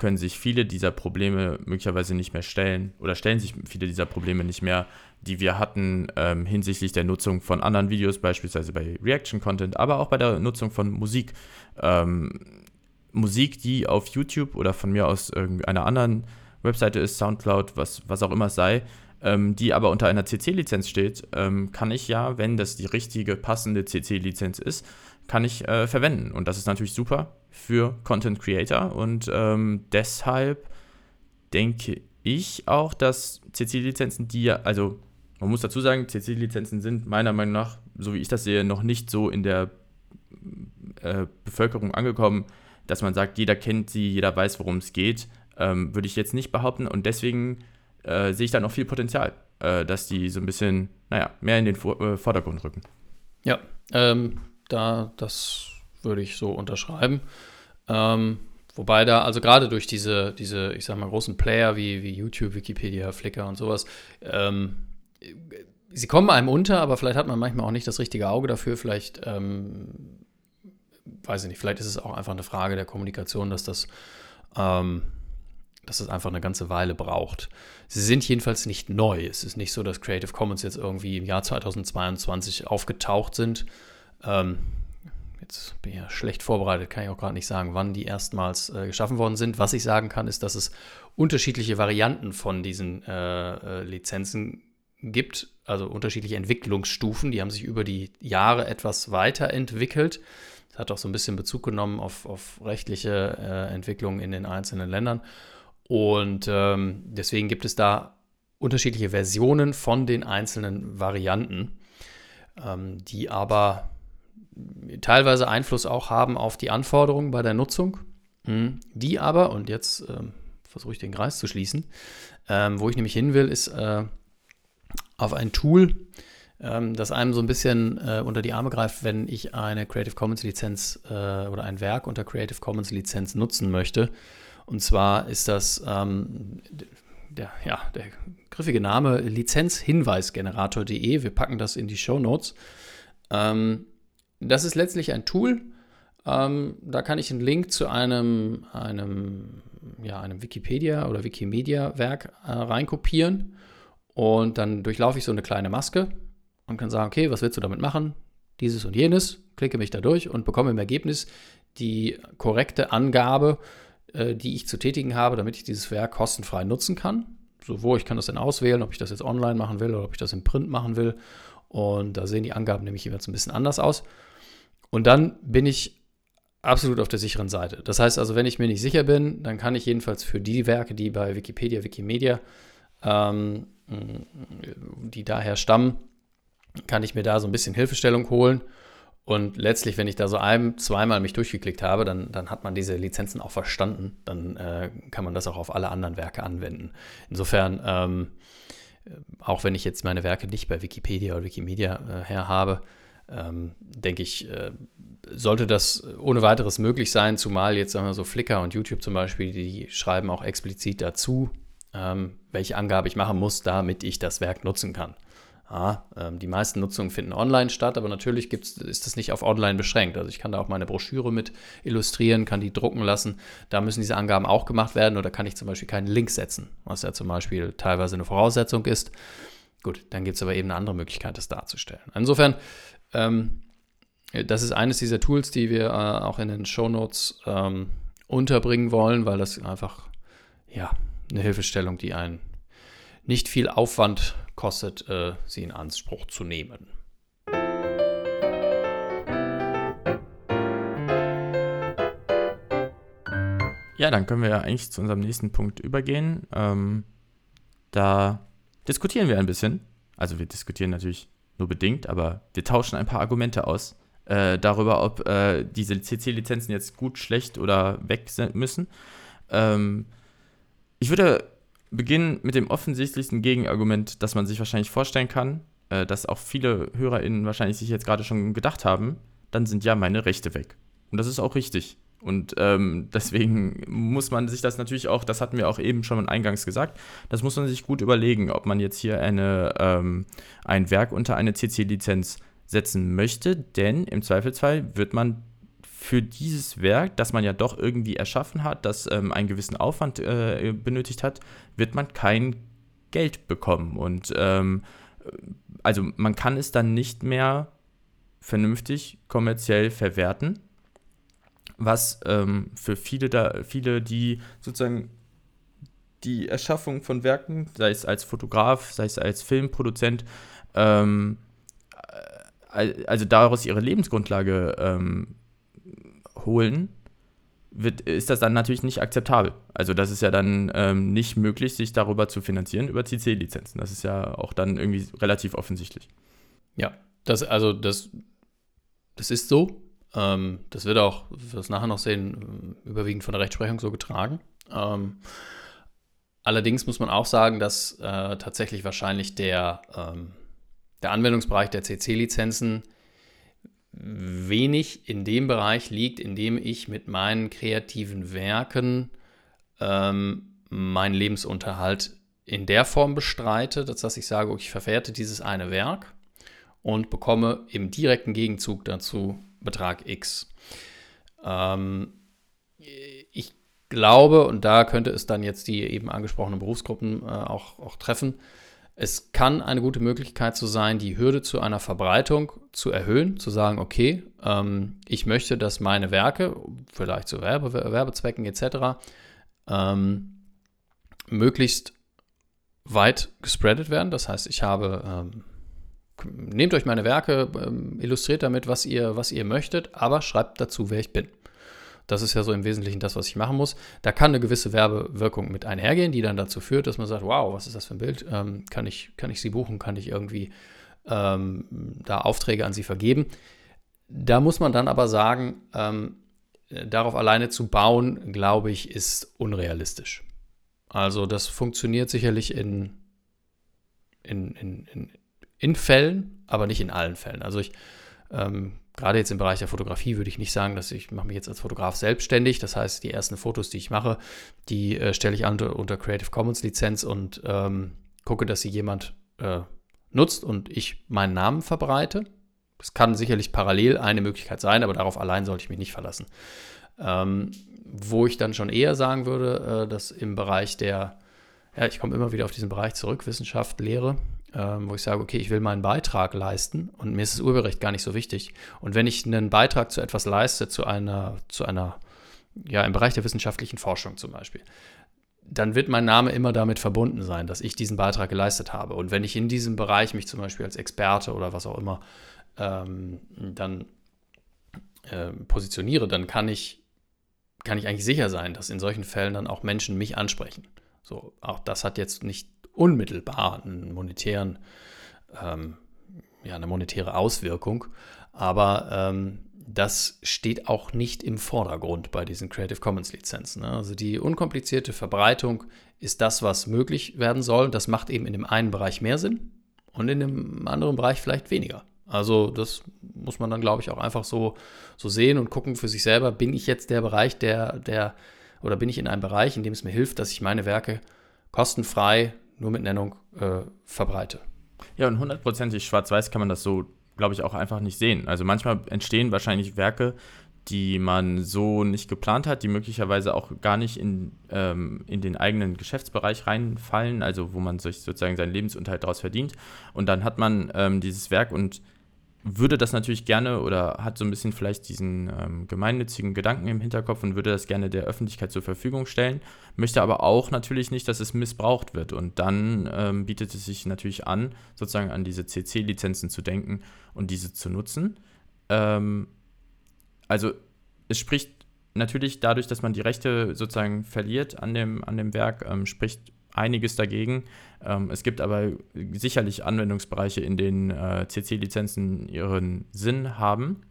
können sich viele dieser Probleme möglicherweise nicht mehr stellen oder stellen sich viele dieser Probleme nicht mehr, die wir hatten ähm, hinsichtlich der Nutzung von anderen Videos, beispielsweise bei Reaction-Content, aber auch bei der Nutzung von Musik. Ähm, Musik, die auf YouTube oder von mir aus irgendeiner anderen Webseite ist, Soundcloud, was, was auch immer es sei, ähm, die aber unter einer CC-Lizenz steht, ähm, kann ich ja, wenn das die richtige, passende CC-Lizenz ist, kann ich äh, verwenden. Und das ist natürlich super für Content Creator. Und ähm, deshalb denke ich auch, dass CC-Lizenzen, die ja, also man muss dazu sagen, CC-Lizenzen sind meiner Meinung nach, so wie ich das sehe, noch nicht so in der äh, Bevölkerung angekommen, dass man sagt, jeder kennt sie, jeder weiß, worum es geht. Ähm, würde ich jetzt nicht behaupten. Und deswegen äh, sehe ich da noch viel Potenzial, äh, dass die so ein bisschen, naja, mehr in den äh, Vordergrund rücken. Ja, ähm, da, das würde ich so unterschreiben. Ähm, wobei da, also gerade durch diese, diese, ich sag mal, großen Player wie, wie YouTube, Wikipedia, Flickr und sowas, ähm, sie kommen einem unter, aber vielleicht hat man manchmal auch nicht das richtige Auge dafür. Vielleicht, ähm, weiß ich nicht, vielleicht ist es auch einfach eine Frage der Kommunikation, dass das, ähm, dass das einfach eine ganze Weile braucht. Sie sind jedenfalls nicht neu. Es ist nicht so, dass Creative Commons jetzt irgendwie im Jahr 2022 aufgetaucht sind ähm, jetzt bin ich ja schlecht vorbereitet, kann ich auch gerade nicht sagen, wann die erstmals äh, geschaffen worden sind. Was ich sagen kann, ist, dass es unterschiedliche Varianten von diesen äh, äh, Lizenzen gibt, also unterschiedliche Entwicklungsstufen, die haben sich über die Jahre etwas weiterentwickelt. Das hat auch so ein bisschen Bezug genommen auf, auf rechtliche äh, Entwicklungen in den einzelnen Ländern. Und ähm, deswegen gibt es da unterschiedliche Versionen von den einzelnen Varianten, ähm, die aber teilweise Einfluss auch haben auf die Anforderungen bei der Nutzung, mhm. die aber, und jetzt ähm, versuche ich den Kreis zu schließen, ähm, wo ich nämlich hin will, ist äh, auf ein Tool, ähm, das einem so ein bisschen äh, unter die Arme greift, wenn ich eine Creative Commons Lizenz äh, oder ein Werk unter Creative Commons Lizenz nutzen möchte. Und zwar ist das ähm, der, ja, der griffige Name Lizenzhinweisgenerator.de. Wir packen das in die Show Notes. Ähm, das ist letztlich ein Tool. Ähm, da kann ich einen Link zu einem, einem, ja, einem Wikipedia oder Wikimedia-Werk äh, reinkopieren. Und dann durchlaufe ich so eine kleine Maske und kann sagen, okay, was willst du damit machen? Dieses und jenes, klicke mich da durch und bekomme im Ergebnis die korrekte Angabe, äh, die ich zu tätigen habe, damit ich dieses Werk kostenfrei nutzen kann. So, wo ich kann das dann auswählen, ob ich das jetzt online machen will oder ob ich das im Print machen will. Und da sehen die Angaben nämlich jeweils ein bisschen anders aus. Und dann bin ich absolut auf der sicheren Seite. Das heißt also, wenn ich mir nicht sicher bin, dann kann ich jedenfalls für die Werke, die bei Wikipedia, Wikimedia, ähm, die daher stammen, kann ich mir da so ein bisschen Hilfestellung holen. Und letztlich, wenn ich da so ein, zweimal mich durchgeklickt habe, dann, dann hat man diese Lizenzen auch verstanden. Dann äh, kann man das auch auf alle anderen Werke anwenden. Insofern, ähm, auch wenn ich jetzt meine Werke nicht bei Wikipedia oder Wikimedia äh, her habe, ähm, denke ich, äh, sollte das ohne weiteres möglich sein, zumal jetzt sagen wir so Flickr und YouTube zum Beispiel, die schreiben auch explizit dazu, ähm, welche Angabe ich machen muss, damit ich das Werk nutzen kann. Ja, ähm, die meisten Nutzungen finden online statt, aber natürlich gibt's, ist das nicht auf online beschränkt. Also ich kann da auch meine Broschüre mit illustrieren, kann die drucken lassen. Da müssen diese Angaben auch gemacht werden oder kann ich zum Beispiel keinen Link setzen, was ja zum Beispiel teilweise eine Voraussetzung ist. Gut, dann gibt es aber eben eine andere Möglichkeit, das darzustellen. Insofern ähm, das ist eines dieser Tools, die wir äh, auch in den Show Notes ähm, unterbringen wollen, weil das einfach ja eine Hilfestellung, die einen nicht viel Aufwand kostet, äh, sie in Anspruch zu nehmen. Ja, dann können wir ja eigentlich zu unserem nächsten Punkt übergehen. Ähm, da diskutieren wir ein bisschen. Also wir diskutieren natürlich nur bedingt, aber wir tauschen ein paar Argumente aus äh, darüber, ob äh, diese CC-Lizenzen jetzt gut, schlecht oder weg müssen. Ähm, ich würde beginnen mit dem offensichtlichsten Gegenargument, das man sich wahrscheinlich vorstellen kann, äh, das auch viele HörerInnen wahrscheinlich sich jetzt gerade schon gedacht haben, dann sind ja meine Rechte weg. Und das ist auch richtig. Und ähm, deswegen muss man sich das natürlich auch, das hatten wir auch eben schon eingangs gesagt, das muss man sich gut überlegen, ob man jetzt hier eine, ähm, ein Werk unter eine CC-Lizenz setzen möchte, denn im Zweifelsfall wird man für dieses Werk, das man ja doch irgendwie erschaffen hat, das ähm, einen gewissen Aufwand äh, benötigt hat, wird man kein Geld bekommen. Und ähm, also man kann es dann nicht mehr vernünftig kommerziell verwerten was ähm, für viele da, viele, die sozusagen die Erschaffung von Werken, sei es als Fotograf, sei es als Filmproduzent, ähm, äh, also daraus ihre Lebensgrundlage ähm, holen, wird, ist das dann natürlich nicht akzeptabel. Also das ist ja dann ähm, nicht möglich, sich darüber zu finanzieren, über CC-Lizenzen. Das ist ja auch dann irgendwie relativ offensichtlich. Ja, das, also das, das ist so. Ähm, das wird auch, wir es nachher noch sehen, überwiegend von der Rechtsprechung so getragen. Ähm, allerdings muss man auch sagen, dass äh, tatsächlich wahrscheinlich der, ähm, der Anwendungsbereich der CC-Lizenzen wenig in dem Bereich liegt, in dem ich mit meinen kreativen Werken ähm, meinen Lebensunterhalt in der Form bestreite, dass ich sage, ich verwerte dieses eine Werk und bekomme im direkten Gegenzug dazu Betrag X. Ähm, ich glaube, und da könnte es dann jetzt die eben angesprochenen Berufsgruppen äh, auch, auch treffen, es kann eine gute Möglichkeit zu sein, die Hürde zu einer Verbreitung zu erhöhen, zu sagen, okay, ähm, ich möchte, dass meine Werke, vielleicht zu Werbe, Werbezwecken etc., ähm, möglichst weit gespreadet werden. Das heißt, ich habe, ähm, nehmt euch meine Werke, ähm, illustriert damit, was ihr, was ihr möchtet, aber schreibt dazu, wer ich bin. Das ist ja so im Wesentlichen das, was ich machen muss. Da kann eine gewisse Werbewirkung mit einhergehen, die dann dazu führt, dass man sagt, wow, was ist das für ein Bild? Ähm, kann, ich, kann ich sie buchen? Kann ich irgendwie ähm, da Aufträge an sie vergeben? Da muss man dann aber sagen, ähm, darauf alleine zu bauen, glaube ich, ist unrealistisch. Also das funktioniert sicherlich in, in, in, in, in Fällen, aber nicht in allen Fällen. Also ich, ähm, gerade jetzt im Bereich der Fotografie würde ich nicht sagen, dass ich mache mich jetzt als Fotograf selbstständig. Das heißt, die ersten Fotos, die ich mache, die äh, stelle ich unter, unter Creative Commons Lizenz und ähm, gucke, dass sie jemand äh, nutzt und ich meinen Namen verbreite. Das kann sicherlich parallel eine Möglichkeit sein, aber darauf allein sollte ich mich nicht verlassen. Ähm, wo ich dann schon eher sagen würde, äh, dass im Bereich der, ja, ich komme immer wieder auf diesen Bereich zurück, Wissenschaft, Lehre, ähm, wo ich sage, okay, ich will meinen Beitrag leisten und mir ist das Urheberrecht gar nicht so wichtig. Und wenn ich einen Beitrag zu etwas leiste, zu einer, zu einer, ja, im Bereich der wissenschaftlichen Forschung zum Beispiel, dann wird mein Name immer damit verbunden sein, dass ich diesen Beitrag geleistet habe. Und wenn ich in diesem Bereich mich zum Beispiel als Experte oder was auch immer ähm, dann äh, positioniere, dann kann ich, kann ich eigentlich sicher sein, dass in solchen Fällen dann auch Menschen mich ansprechen. So, auch das hat jetzt nicht unmittelbar einen monetären, ähm, ja, eine monetäre Auswirkung, aber ähm, das steht auch nicht im Vordergrund bei diesen Creative Commons Lizenzen. Ne? Also die unkomplizierte Verbreitung ist das, was möglich werden soll. Das macht eben in dem einen Bereich mehr Sinn und in dem anderen Bereich vielleicht weniger. Also das muss man dann, glaube ich, auch einfach so, so sehen und gucken für sich selber, bin ich jetzt der Bereich, der, der, oder bin ich in einem Bereich, in dem es mir hilft, dass ich meine Werke kostenfrei, nur mit Nennung, äh, verbreite. Ja, und hundertprozentig schwarz-weiß kann man das so, glaube ich, auch einfach nicht sehen. Also manchmal entstehen wahrscheinlich Werke, die man so nicht geplant hat, die möglicherweise auch gar nicht in, ähm, in den eigenen Geschäftsbereich reinfallen, also wo man sich sozusagen seinen Lebensunterhalt daraus verdient. Und dann hat man ähm, dieses Werk und würde das natürlich gerne oder hat so ein bisschen vielleicht diesen ähm, gemeinnützigen Gedanken im Hinterkopf und würde das gerne der Öffentlichkeit zur Verfügung stellen, möchte aber auch natürlich nicht, dass es missbraucht wird. Und dann ähm, bietet es sich natürlich an, sozusagen an diese CC-Lizenzen zu denken und diese zu nutzen. Ähm, also es spricht natürlich dadurch, dass man die Rechte sozusagen verliert an dem, an dem Werk, ähm, spricht einiges dagegen. Ähm, es gibt aber sicherlich Anwendungsbereiche, in denen äh, CC-Lizenzen ihren Sinn haben.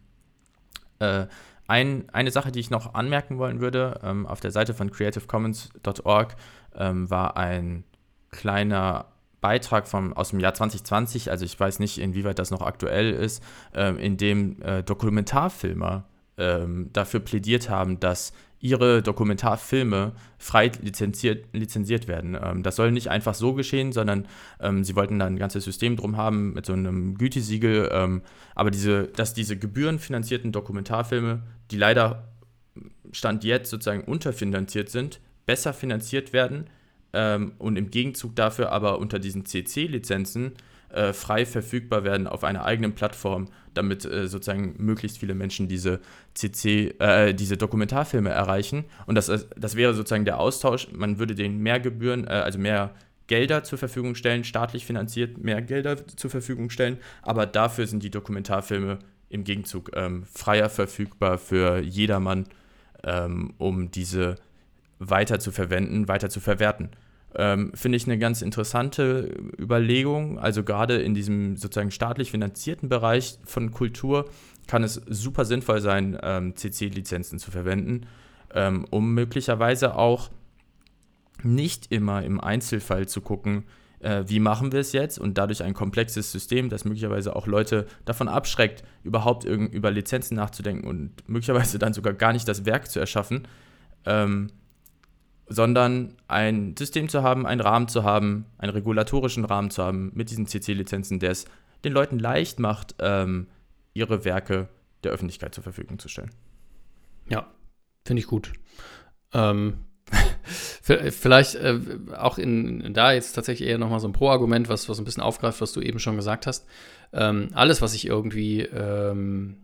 Äh, ein, eine Sache, die ich noch anmerken wollen würde, ähm, auf der Seite von creativecommons.org ähm, war ein kleiner Beitrag vom, aus dem Jahr 2020, also ich weiß nicht, inwieweit das noch aktuell ist, ähm, in dem äh, Dokumentarfilmer ähm, dafür plädiert haben, dass ihre Dokumentarfilme frei lizenziert, lizenziert werden. Ähm, das soll nicht einfach so geschehen, sondern ähm, sie wollten da ein ganzes System drum haben mit so einem Gütesiegel. Ähm, aber diese, dass diese gebührenfinanzierten Dokumentarfilme, die leider Stand jetzt sozusagen unterfinanziert sind, besser finanziert werden ähm, und im Gegenzug dafür aber unter diesen CC-Lizenzen äh, frei verfügbar werden auf einer eigenen Plattform, damit äh, sozusagen möglichst viele Menschen diese CC, äh, diese Dokumentarfilme erreichen. Und das, das wäre sozusagen der Austausch. Man würde denen mehr Gebühren, äh, also mehr Gelder zur Verfügung stellen, staatlich finanziert mehr Gelder zur Verfügung stellen, aber dafür sind die Dokumentarfilme im Gegenzug ähm, freier verfügbar für jedermann, ähm, um diese weiter zu verwenden, weiter zu verwerten. Ähm, Finde ich eine ganz interessante Überlegung. Also gerade in diesem sozusagen staatlich finanzierten Bereich von Kultur kann es super sinnvoll sein, ähm, CC-Lizenzen zu verwenden, ähm, um möglicherweise auch nicht immer im Einzelfall zu gucken, äh, wie machen wir es jetzt und dadurch ein komplexes System, das möglicherweise auch Leute davon abschreckt, überhaupt über Lizenzen nachzudenken und möglicherweise dann sogar gar nicht das Werk zu erschaffen. Ähm, sondern ein System zu haben, einen Rahmen zu haben, einen regulatorischen Rahmen zu haben mit diesen CC-Lizenzen, der es den Leuten leicht macht, ähm, ihre Werke der Öffentlichkeit zur Verfügung zu stellen. Ja, finde ich gut. Ähm, [LAUGHS] vielleicht äh, auch in, da jetzt tatsächlich eher nochmal so ein Pro-Argument, was, was ein bisschen aufgreift, was du eben schon gesagt hast. Ähm, alles, was ich irgendwie ähm,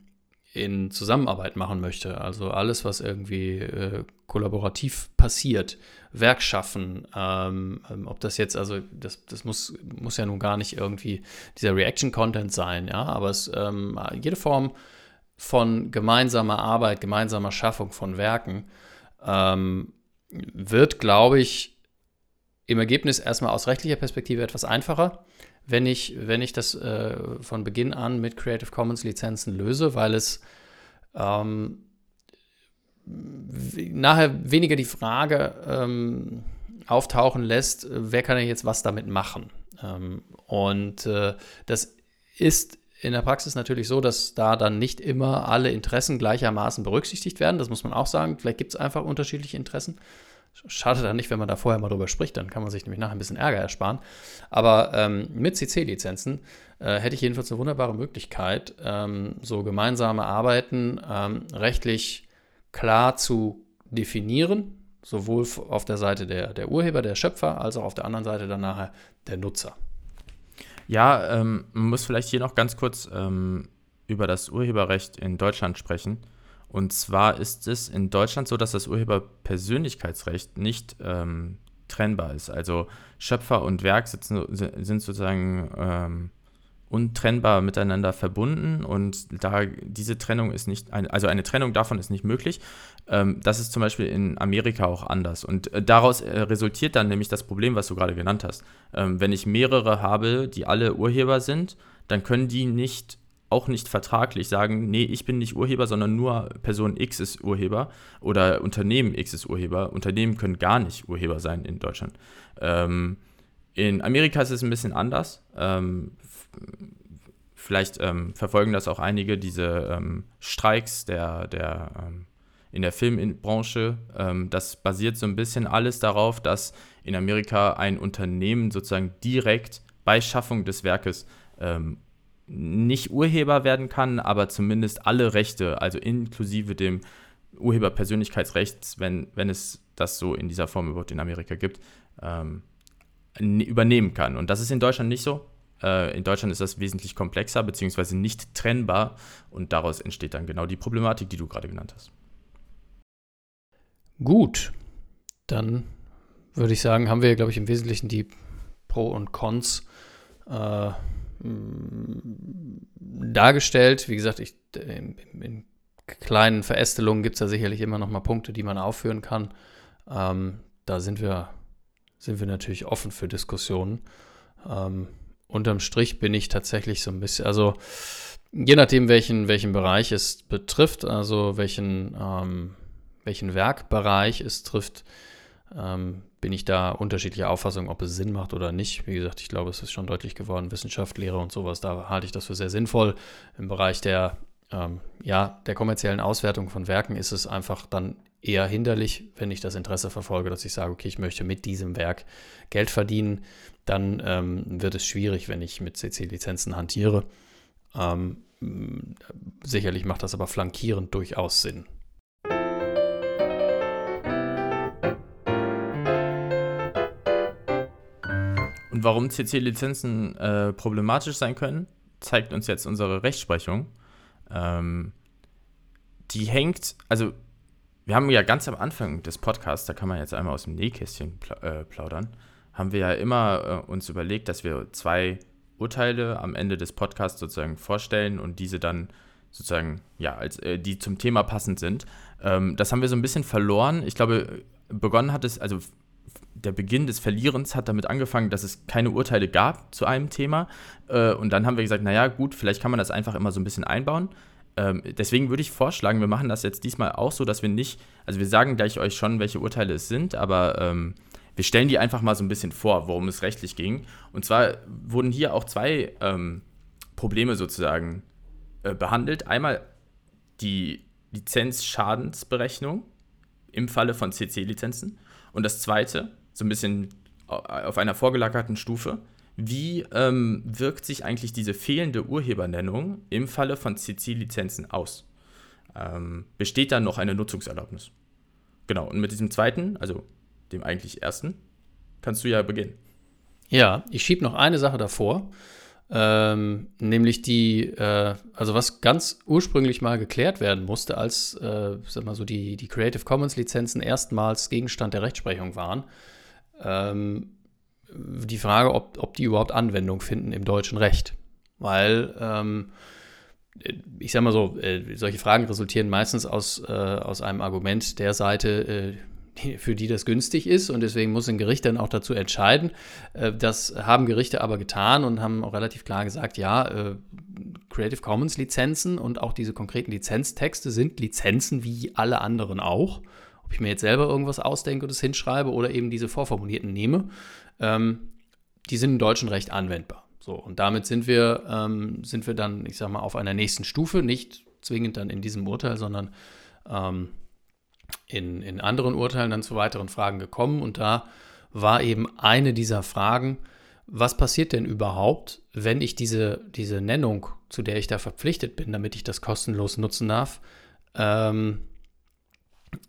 in Zusammenarbeit machen möchte. Also alles, was irgendwie äh, kollaborativ passiert, Werk schaffen, ähm, ähm, ob das jetzt, also das, das muss, muss ja nun gar nicht irgendwie dieser Reaction-Content sein, ja, aber es, ähm, jede Form von gemeinsamer Arbeit, gemeinsamer Schaffung von Werken ähm, wird, glaube ich, im Ergebnis erstmal aus rechtlicher Perspektive etwas einfacher, wenn ich, wenn ich das äh, von Beginn an mit Creative Commons Lizenzen löse, weil es ähm, nachher weniger die Frage ähm, auftauchen lässt, wer kann denn jetzt was damit machen. Ähm, und äh, das ist in der Praxis natürlich so, dass da dann nicht immer alle Interessen gleichermaßen berücksichtigt werden. Das muss man auch sagen. Vielleicht gibt es einfach unterschiedliche Interessen. Schade dann nicht, wenn man da vorher mal drüber spricht, dann kann man sich nämlich nachher ein bisschen Ärger ersparen. Aber ähm, mit CC-Lizenzen äh, hätte ich jedenfalls eine wunderbare Möglichkeit, ähm, so gemeinsame Arbeiten ähm, rechtlich klar zu definieren, sowohl auf der Seite der, der Urheber, der Schöpfer, als auch auf der anderen Seite dann nachher der Nutzer. Ja, ähm, man muss vielleicht hier noch ganz kurz ähm, über das Urheberrecht in Deutschland sprechen. Und zwar ist es in Deutschland so, dass das Urheberpersönlichkeitsrecht nicht ähm, trennbar ist. Also Schöpfer und Werk sitzen, sind sozusagen ähm, untrennbar miteinander verbunden und da diese Trennung ist nicht, also eine Trennung davon ist nicht möglich. Ähm, das ist zum Beispiel in Amerika auch anders und äh, daraus äh, resultiert dann nämlich das Problem, was du gerade genannt hast. Ähm, wenn ich mehrere habe, die alle Urheber sind, dann können die nicht auch nicht vertraglich sagen, nee, ich bin nicht Urheber, sondern nur Person X ist Urheber oder Unternehmen X ist Urheber. Unternehmen können gar nicht Urheber sein in Deutschland. Ähm, in Amerika ist es ein bisschen anders. Ähm, vielleicht ähm, verfolgen das auch einige, diese ähm, Streiks der, der, ähm, in der Filmbranche. Ähm, das basiert so ein bisschen alles darauf, dass in Amerika ein Unternehmen sozusagen direkt bei Schaffung des Werkes ähm, nicht Urheber werden kann, aber zumindest alle Rechte, also inklusive dem Urheberpersönlichkeitsrechts, wenn, wenn es das so in dieser Form überhaupt in Amerika gibt, ähm, übernehmen kann. Und das ist in Deutschland nicht so. Äh, in Deutschland ist das wesentlich komplexer, beziehungsweise nicht trennbar. Und daraus entsteht dann genau die Problematik, die du gerade genannt hast. Gut, dann würde ich sagen, haben wir, glaube ich, im Wesentlichen die Pro und Cons äh, dargestellt. Wie gesagt, ich, in, in kleinen Verästelungen gibt es da sicherlich immer noch mal Punkte, die man aufführen kann. Ähm, da sind wir sind wir natürlich offen für Diskussionen. Ähm, unterm Strich bin ich tatsächlich so ein bisschen, also je nachdem, welchen, welchen Bereich es betrifft, also welchen, ähm, welchen Werkbereich es trifft, ähm, bin ich da unterschiedlicher Auffassung, ob es Sinn macht oder nicht. Wie gesagt, ich glaube, es ist schon deutlich geworden, Wissenschaft, Lehre und sowas, da halte ich das für sehr sinnvoll. Im Bereich der, ähm, ja, der kommerziellen Auswertung von Werken ist es einfach dann eher hinderlich, wenn ich das Interesse verfolge, dass ich sage, okay, ich möchte mit diesem Werk Geld verdienen, dann ähm, wird es schwierig, wenn ich mit CC-Lizenzen hantiere. Ähm, sicherlich macht das aber flankierend durchaus Sinn. Und warum CC-Lizenzen äh, problematisch sein können, zeigt uns jetzt unsere Rechtsprechung. Ähm, die hängt, also wir haben ja ganz am Anfang des Podcasts, da kann man jetzt einmal aus dem Nähkästchen äh, plaudern, haben wir ja immer äh, uns überlegt, dass wir zwei Urteile am Ende des Podcasts sozusagen vorstellen und diese dann sozusagen, ja, als äh, die zum Thema passend sind. Ähm, das haben wir so ein bisschen verloren. Ich glaube, begonnen hat es, also der Beginn des Verlierens hat damit angefangen, dass es keine Urteile gab zu einem Thema. Äh, und dann haben wir gesagt, naja, gut, vielleicht kann man das einfach immer so ein bisschen einbauen. Ähm, deswegen würde ich vorschlagen, wir machen das jetzt diesmal auch so, dass wir nicht, also wir sagen gleich euch schon, welche Urteile es sind, aber ähm, wir stellen die einfach mal so ein bisschen vor, worum es rechtlich ging. Und zwar wurden hier auch zwei ähm, Probleme sozusagen äh, behandelt. Einmal die Lizenzschadensberechnung im Falle von CC-Lizenzen und das zweite, so ein bisschen auf einer vorgelagerten Stufe, wie ähm, wirkt sich eigentlich diese fehlende Urhebernennung im Falle von CC-Lizenzen aus? Ähm, besteht da noch eine Nutzungserlaubnis? Genau, und mit diesem zweiten, also dem eigentlich ersten, kannst du ja beginnen. Ja, ich schiebe noch eine Sache davor. Ähm, nämlich die, äh, also was ganz ursprünglich mal geklärt werden musste, als, äh, sag mal so, die, die Creative Commons Lizenzen erstmals Gegenstand der Rechtsprechung waren. Ähm, die Frage, ob, ob die überhaupt Anwendung finden im deutschen Recht. Weil, ähm, ich sag mal so, äh, solche Fragen resultieren meistens aus, äh, aus einem Argument der Seite, äh, für die das günstig ist und deswegen muss ein Gericht dann auch dazu entscheiden. Äh, das haben Gerichte aber getan und haben auch relativ klar gesagt, ja, äh, Creative Commons Lizenzen und auch diese konkreten Lizenztexte sind Lizenzen wie alle anderen auch. Ob ich mir jetzt selber irgendwas ausdenke und es hinschreibe oder eben diese vorformulierten nehme, ähm, die sind im deutschen Recht anwendbar. So, und damit sind wir, ähm, sind wir dann, ich sag mal, auf einer nächsten Stufe, nicht zwingend dann in diesem Urteil, sondern ähm, in, in anderen Urteilen dann zu weiteren Fragen gekommen und da war eben eine dieser Fragen, was passiert denn überhaupt, wenn ich diese, diese Nennung, zu der ich da verpflichtet bin, damit ich das kostenlos nutzen darf, ähm,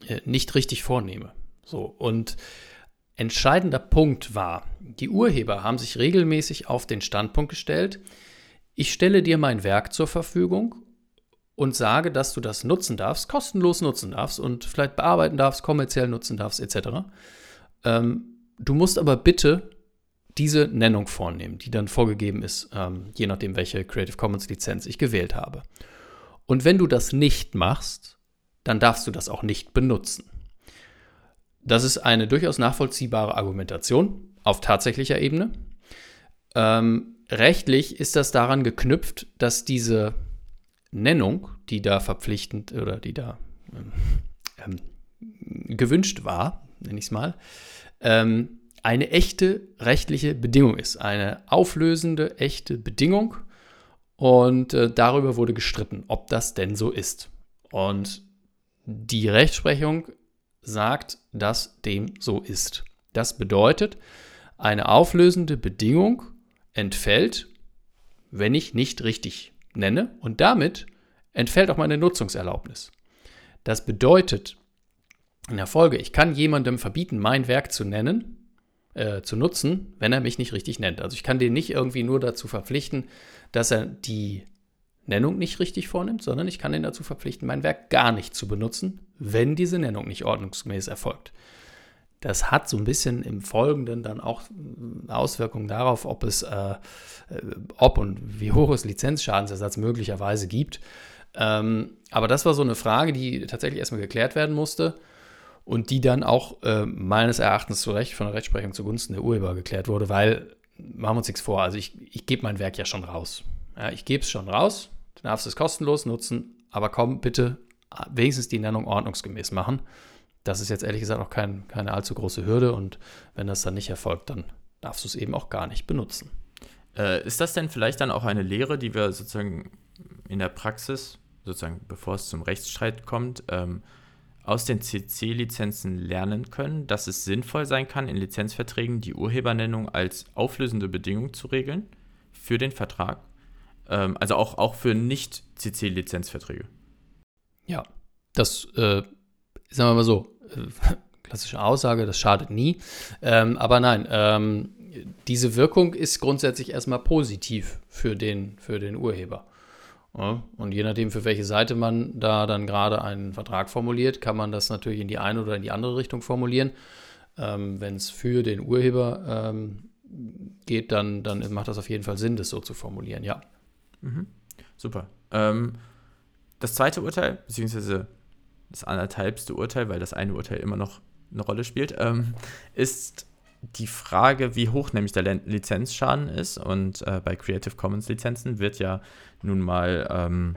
äh, nicht richtig vornehme. So, und entscheidender Punkt war, die Urheber haben sich regelmäßig auf den Standpunkt gestellt, ich stelle dir mein Werk zur Verfügung und sage, dass du das nutzen darfst, kostenlos nutzen darfst und vielleicht bearbeiten darfst, kommerziell nutzen darfst, etc. Ähm, du musst aber bitte diese Nennung vornehmen, die dann vorgegeben ist, ähm, je nachdem, welche Creative Commons Lizenz ich gewählt habe. Und wenn du das nicht machst, dann darfst du das auch nicht benutzen. Das ist eine durchaus nachvollziehbare Argumentation auf tatsächlicher Ebene. Ähm, rechtlich ist das daran geknüpft, dass diese Nennung, die da verpflichtend oder die da ähm, ähm, gewünscht war, nenne ich es mal, ähm, eine echte rechtliche Bedingung ist. Eine auflösende, echte Bedingung. Und äh, darüber wurde gestritten, ob das denn so ist. Und die Rechtsprechung sagt, dass dem so ist. Das bedeutet, eine auflösende Bedingung entfällt, wenn ich nicht richtig nenne und damit entfällt auch meine Nutzungserlaubnis. Das bedeutet in der Folge, ich kann jemandem verbieten, mein Werk zu nennen, äh, zu nutzen, wenn er mich nicht richtig nennt. Also ich kann den nicht irgendwie nur dazu verpflichten, dass er die Nennung nicht richtig vornimmt, sondern ich kann ihn dazu verpflichten, mein Werk gar nicht zu benutzen, wenn diese Nennung nicht ordnungsgemäß erfolgt. Das hat so ein bisschen im Folgenden dann auch äh, Auswirkungen darauf, ob es, äh, äh, ob und wie hoch es Lizenzschadensersatz möglicherweise gibt. Ähm, aber das war so eine Frage, die tatsächlich erstmal geklärt werden musste und die dann auch äh, meines Erachtens zu Recht von der Rechtsprechung zugunsten der Urheber geklärt wurde, weil, machen wir uns nichts vor, also ich, ich gebe mein Werk ja schon raus. Ja, ich gebe es schon raus, du darfst es kostenlos nutzen, aber komm bitte wenigstens die Nennung ordnungsgemäß machen das ist jetzt ehrlich gesagt auch kein, keine allzu große Hürde und wenn das dann nicht erfolgt, dann darfst du es eben auch gar nicht benutzen. Äh, ist das denn vielleicht dann auch eine Lehre, die wir sozusagen in der Praxis, sozusagen bevor es zum Rechtsstreit kommt, ähm, aus den CC-Lizenzen lernen können, dass es sinnvoll sein kann, in Lizenzverträgen die Urhebernennung als auflösende Bedingung zu regeln für den Vertrag? Ähm, also auch, auch für Nicht-CC-Lizenzverträge. Ja, das äh, sagen wir mal so, äh, klassische Aussage, das schadet nie. Ähm, aber nein, ähm, diese Wirkung ist grundsätzlich erstmal positiv für den, für den Urheber. Ja, und je nachdem, für welche Seite man da dann gerade einen Vertrag formuliert, kann man das natürlich in die eine oder in die andere Richtung formulieren. Ähm, Wenn es für den Urheber ähm, geht, dann, dann macht das auf jeden Fall Sinn, das so zu formulieren, ja. Mhm. Super. Ähm, das zweite Urteil, beziehungsweise das anderthalbste Urteil, weil das eine Urteil immer noch eine Rolle spielt, ähm, ist die Frage, wie hoch nämlich der Lizenzschaden ist. Und äh, bei Creative Commons Lizenzen wird ja nun mal ähm,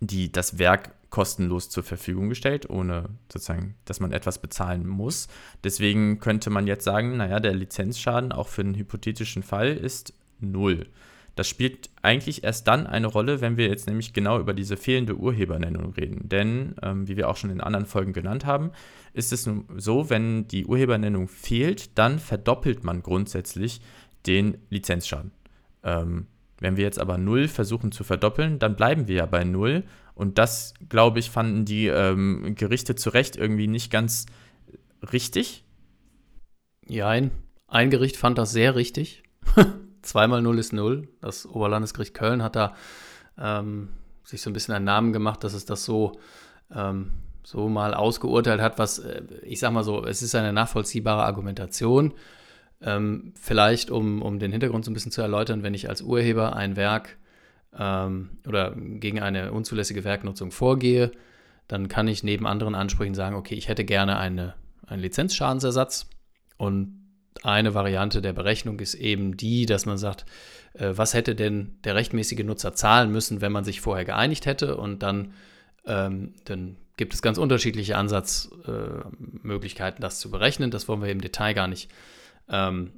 die, das Werk kostenlos zur Verfügung gestellt, ohne sozusagen, dass man etwas bezahlen muss. Deswegen könnte man jetzt sagen, naja, der Lizenzschaden auch für einen hypothetischen Fall ist null. Das spielt eigentlich erst dann eine Rolle, wenn wir jetzt nämlich genau über diese fehlende Urhebernennung reden. Denn, ähm, wie wir auch schon in anderen Folgen genannt haben, ist es nun so, wenn die Urhebernennung fehlt, dann verdoppelt man grundsätzlich den Lizenzschaden. Ähm, wenn wir jetzt aber null versuchen zu verdoppeln, dann bleiben wir ja bei null. Und das, glaube ich, fanden die ähm, Gerichte zu Recht irgendwie nicht ganz richtig. Ja, ein, ein Gericht fand das sehr richtig. [LAUGHS] zweimal 0 ist 0. Das Oberlandesgericht Köln hat da ähm, sich so ein bisschen einen Namen gemacht, dass es das so, ähm, so mal ausgeurteilt hat, was, äh, ich sag mal so, es ist eine nachvollziehbare Argumentation. Ähm, vielleicht, um, um den Hintergrund so ein bisschen zu erläutern, wenn ich als Urheber ein Werk ähm, oder gegen eine unzulässige Werknutzung vorgehe, dann kann ich neben anderen Ansprüchen sagen, okay, ich hätte gerne eine, einen Lizenzschadensersatz und eine Variante der Berechnung ist eben die, dass man sagt, äh, was hätte denn der rechtmäßige Nutzer zahlen müssen, wenn man sich vorher geeinigt hätte und dann, ähm, dann gibt es ganz unterschiedliche Ansatzmöglichkeiten, äh, das zu berechnen. Das wollen wir im Detail gar nicht ähm,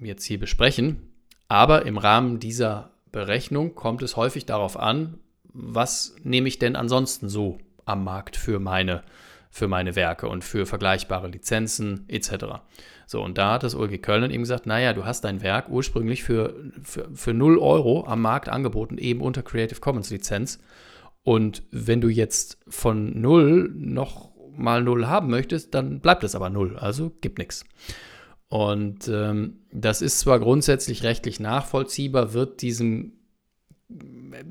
jetzt hier besprechen. Aber im Rahmen dieser Berechnung kommt es häufig darauf an, was nehme ich denn ansonsten so am Markt für meine, für meine Werke und für vergleichbare Lizenzen etc. So, und da hat das OLG Köln eben gesagt, naja, du hast dein Werk ursprünglich für, für, für 0 Euro am Markt angeboten, eben unter Creative Commons Lizenz. Und wenn du jetzt von 0 noch mal 0 haben möchtest, dann bleibt es aber 0, also gibt nichts. Und ähm, das ist zwar grundsätzlich rechtlich nachvollziehbar, wird diesem,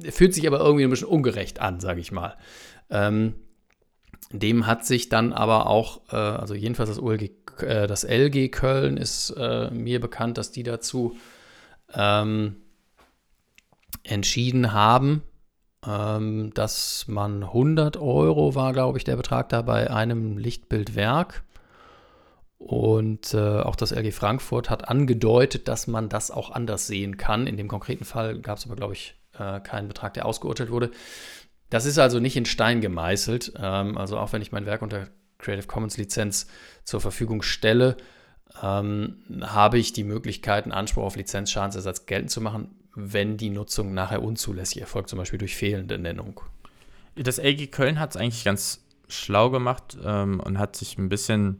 fühlt sich aber irgendwie ein bisschen ungerecht an, sage ich mal. Ähm, dem hat sich dann aber auch, äh, also jedenfalls das, OLG, äh, das LG Köln ist äh, mir bekannt, dass die dazu ähm, entschieden haben, ähm, dass man 100 Euro war, glaube ich, der Betrag da bei einem Lichtbildwerk und äh, auch das LG Frankfurt hat angedeutet, dass man das auch anders sehen kann. In dem konkreten Fall gab es aber, glaube ich, äh, keinen Betrag, der ausgeurteilt wurde. Das ist also nicht in Stein gemeißelt. Ähm, also auch wenn ich mein Werk unter Creative Commons Lizenz zur Verfügung stelle, ähm, habe ich die Möglichkeit, einen Anspruch auf Lizenzschadensersatz geltend zu machen, wenn die Nutzung nachher unzulässig erfolgt, zum Beispiel durch fehlende Nennung. Das LG Köln hat es eigentlich ganz schlau gemacht ähm, und hat sich ein bisschen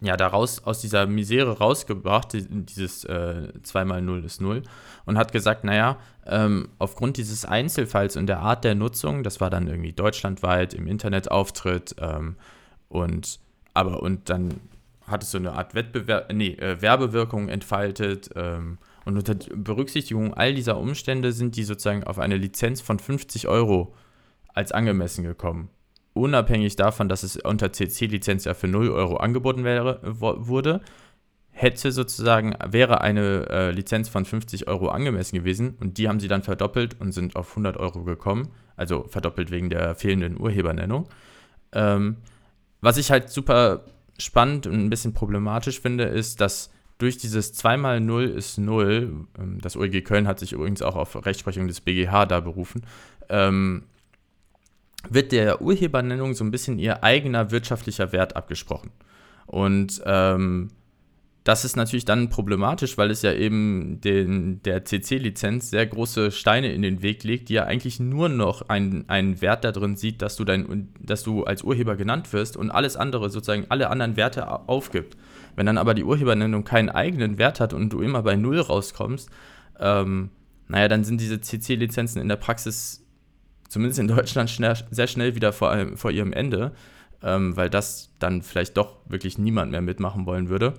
ja, daraus aus dieser Misere rausgebracht, dieses äh, 2 mal 0 ist 0, und hat gesagt, naja, ähm, aufgrund dieses Einzelfalls und der Art der Nutzung, das war dann irgendwie deutschlandweit im Internetauftritt ähm, und aber und dann hat es so eine Art Wettbewerb, nee, äh, Werbewirkung entfaltet ähm, und unter Berücksichtigung all dieser Umstände sind die sozusagen auf eine Lizenz von 50 Euro als angemessen gekommen unabhängig davon, dass es unter CC-Lizenz ja für 0 Euro angeboten wäre, wurde, hätte sozusagen, wäre eine äh, Lizenz von 50 Euro angemessen gewesen und die haben sie dann verdoppelt und sind auf 100 Euro gekommen, also verdoppelt wegen der fehlenden Urhebernennung. Ähm, was ich halt super spannend und ein bisschen problematisch finde, ist, dass durch dieses 2 mal 0 ist 0, ähm, das OEG Köln hat sich übrigens auch auf Rechtsprechung des BGH da berufen, ähm, wird der Urhebernennung so ein bisschen ihr eigener wirtschaftlicher Wert abgesprochen. Und ähm, das ist natürlich dann problematisch, weil es ja eben den, der CC-Lizenz sehr große Steine in den Weg legt, die ja eigentlich nur noch einen, einen Wert da drin sieht, dass du, dein, dass du als Urheber genannt wirst und alles andere, sozusagen alle anderen Werte aufgibt. Wenn dann aber die Urhebernennung keinen eigenen Wert hat und du immer bei Null rauskommst, ähm, naja, dann sind diese CC-Lizenzen in der Praxis zumindest in Deutschland schnell, sehr schnell wieder vor, vor ihrem Ende, ähm, weil das dann vielleicht doch wirklich niemand mehr mitmachen wollen würde.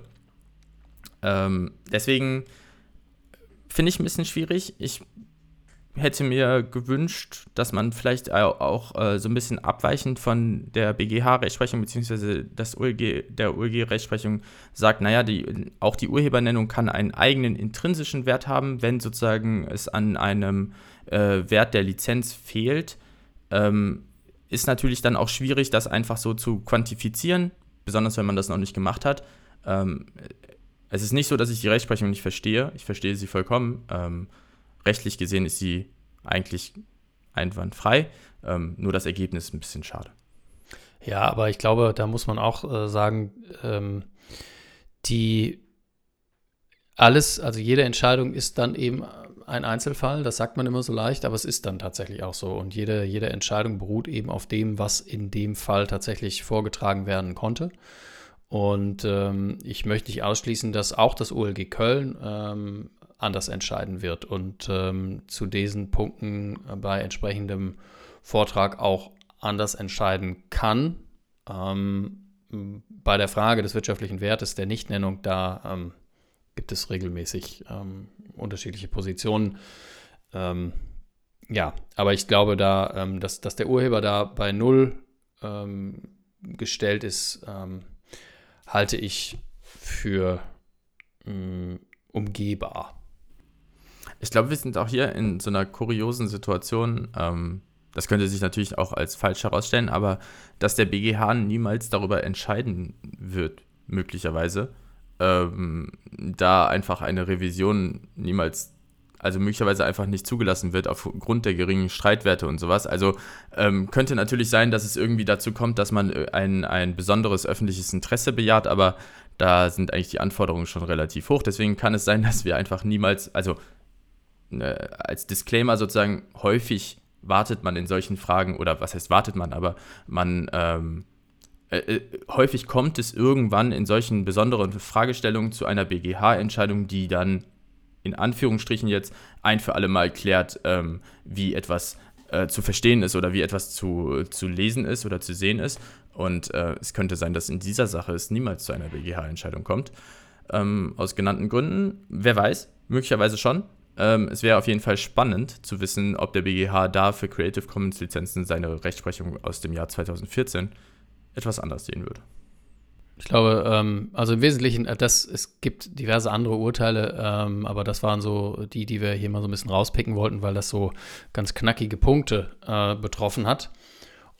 Ähm, deswegen finde ich ein bisschen schwierig. Ich hätte mir gewünscht, dass man vielleicht auch äh, so ein bisschen abweichend von der BGH-Rechtsprechung bzw. OLG, der OLG-Rechtsprechung sagt, naja, die, auch die Urhebernennung kann einen eigenen intrinsischen Wert haben, wenn sozusagen es an einem äh, Wert der Lizenz fehlt. Ähm, ist natürlich dann auch schwierig, das einfach so zu quantifizieren, besonders wenn man das noch nicht gemacht hat. Ähm, es ist nicht so, dass ich die Rechtsprechung nicht verstehe. Ich verstehe sie vollkommen. Ähm, rechtlich gesehen ist sie eigentlich einwandfrei. Ähm, nur das Ergebnis ist ein bisschen schade. Ja, aber ich glaube, da muss man auch äh, sagen, ähm, die alles, also jede Entscheidung ist dann eben ein Einzelfall, das sagt man immer so leicht, aber es ist dann tatsächlich auch so. Und jede, jede Entscheidung beruht eben auf dem, was in dem Fall tatsächlich vorgetragen werden konnte. Und ähm, ich möchte nicht ausschließen, dass auch das OLG Köln ähm, anders entscheiden wird und ähm, zu diesen Punkten bei entsprechendem Vortrag auch anders entscheiden kann. Ähm, bei der Frage des wirtschaftlichen Wertes der Nichtnennung, da ähm, gibt es regelmäßig ähm, unterschiedliche Positionen. Ähm, ja, aber ich glaube da, ähm, dass, dass der Urheber da bei null gestellt ist, halte ich für mm, umgehbar. Ich glaube, wir sind auch hier in so einer kuriosen Situation. Ähm, das könnte sich natürlich auch als falsch herausstellen, aber dass der BGH niemals darüber entscheiden wird, möglicherweise, ähm, da einfach eine Revision niemals, also möglicherweise einfach nicht zugelassen wird aufgrund der geringen Streitwerte und sowas. Also ähm, könnte natürlich sein, dass es irgendwie dazu kommt, dass man äh, ein, ein besonderes öffentliches Interesse bejaht, aber da sind eigentlich die Anforderungen schon relativ hoch. Deswegen kann es sein, dass wir einfach niemals, also als Disclaimer sozusagen, häufig wartet man in solchen Fragen, oder was heißt wartet man, aber man ähm, äh, äh häufig kommt es irgendwann in solchen besonderen Fragestellungen zu einer BGH-Entscheidung, die dann in Anführungsstrichen jetzt ein für alle Mal klärt, ähm, wie etwas äh, zu verstehen ist oder wie etwas zu, zu lesen ist oder zu sehen ist. Und äh, es könnte sein, dass in dieser Sache es niemals zu einer BGH-Entscheidung kommt. Ähm, aus genannten Gründen. Wer weiß, möglicherweise schon. Ähm, es wäre auf jeden Fall spannend zu wissen, ob der BGH da für Creative Commons Lizenzen seine Rechtsprechung aus dem Jahr 2014 etwas anders sehen würde. Ich glaube, ähm, also im Wesentlichen, äh, das, es gibt diverse andere Urteile, ähm, aber das waren so die, die wir hier mal so ein bisschen rauspicken wollten, weil das so ganz knackige Punkte äh, betroffen hat.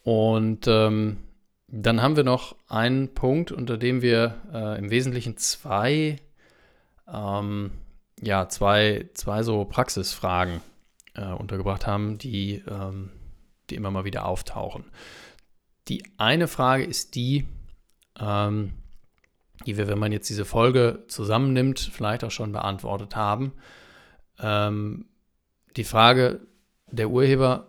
Und ähm, dann haben wir noch einen Punkt, unter dem wir äh, im Wesentlichen zwei, ähm, ja, zwei, zwei so Praxisfragen äh, untergebracht haben, die, ähm, die immer mal wieder auftauchen. Die eine Frage ist die, ähm, die wir, wenn man jetzt diese Folge zusammennimmt, vielleicht auch schon beantwortet haben. Ähm, die Frage der Urheber,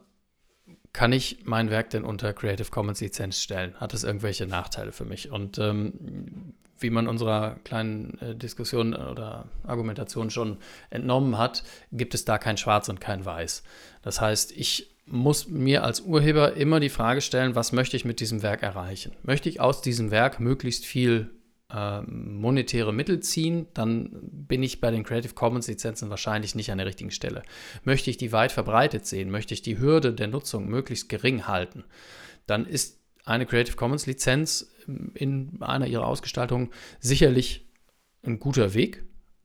kann ich mein Werk denn unter Creative Commons Lizenz stellen? Hat es irgendwelche Nachteile für mich? Und ähm, wie man unserer kleinen äh, Diskussion oder Argumentation schon entnommen hat, gibt es da kein Schwarz und kein Weiß. Das heißt, ich muss mir als Urheber immer die Frage stellen, was möchte ich mit diesem Werk erreichen? Möchte ich aus diesem Werk möglichst viel äh, monetäre Mittel ziehen, dann bin ich bei den Creative Commons Lizenzen wahrscheinlich nicht an der richtigen Stelle. Möchte ich die weit verbreitet sehen, möchte ich die Hürde der Nutzung möglichst gering halten, dann ist eine Creative Commons Lizenz in einer ihrer Ausgestaltungen sicherlich ein guter Weg.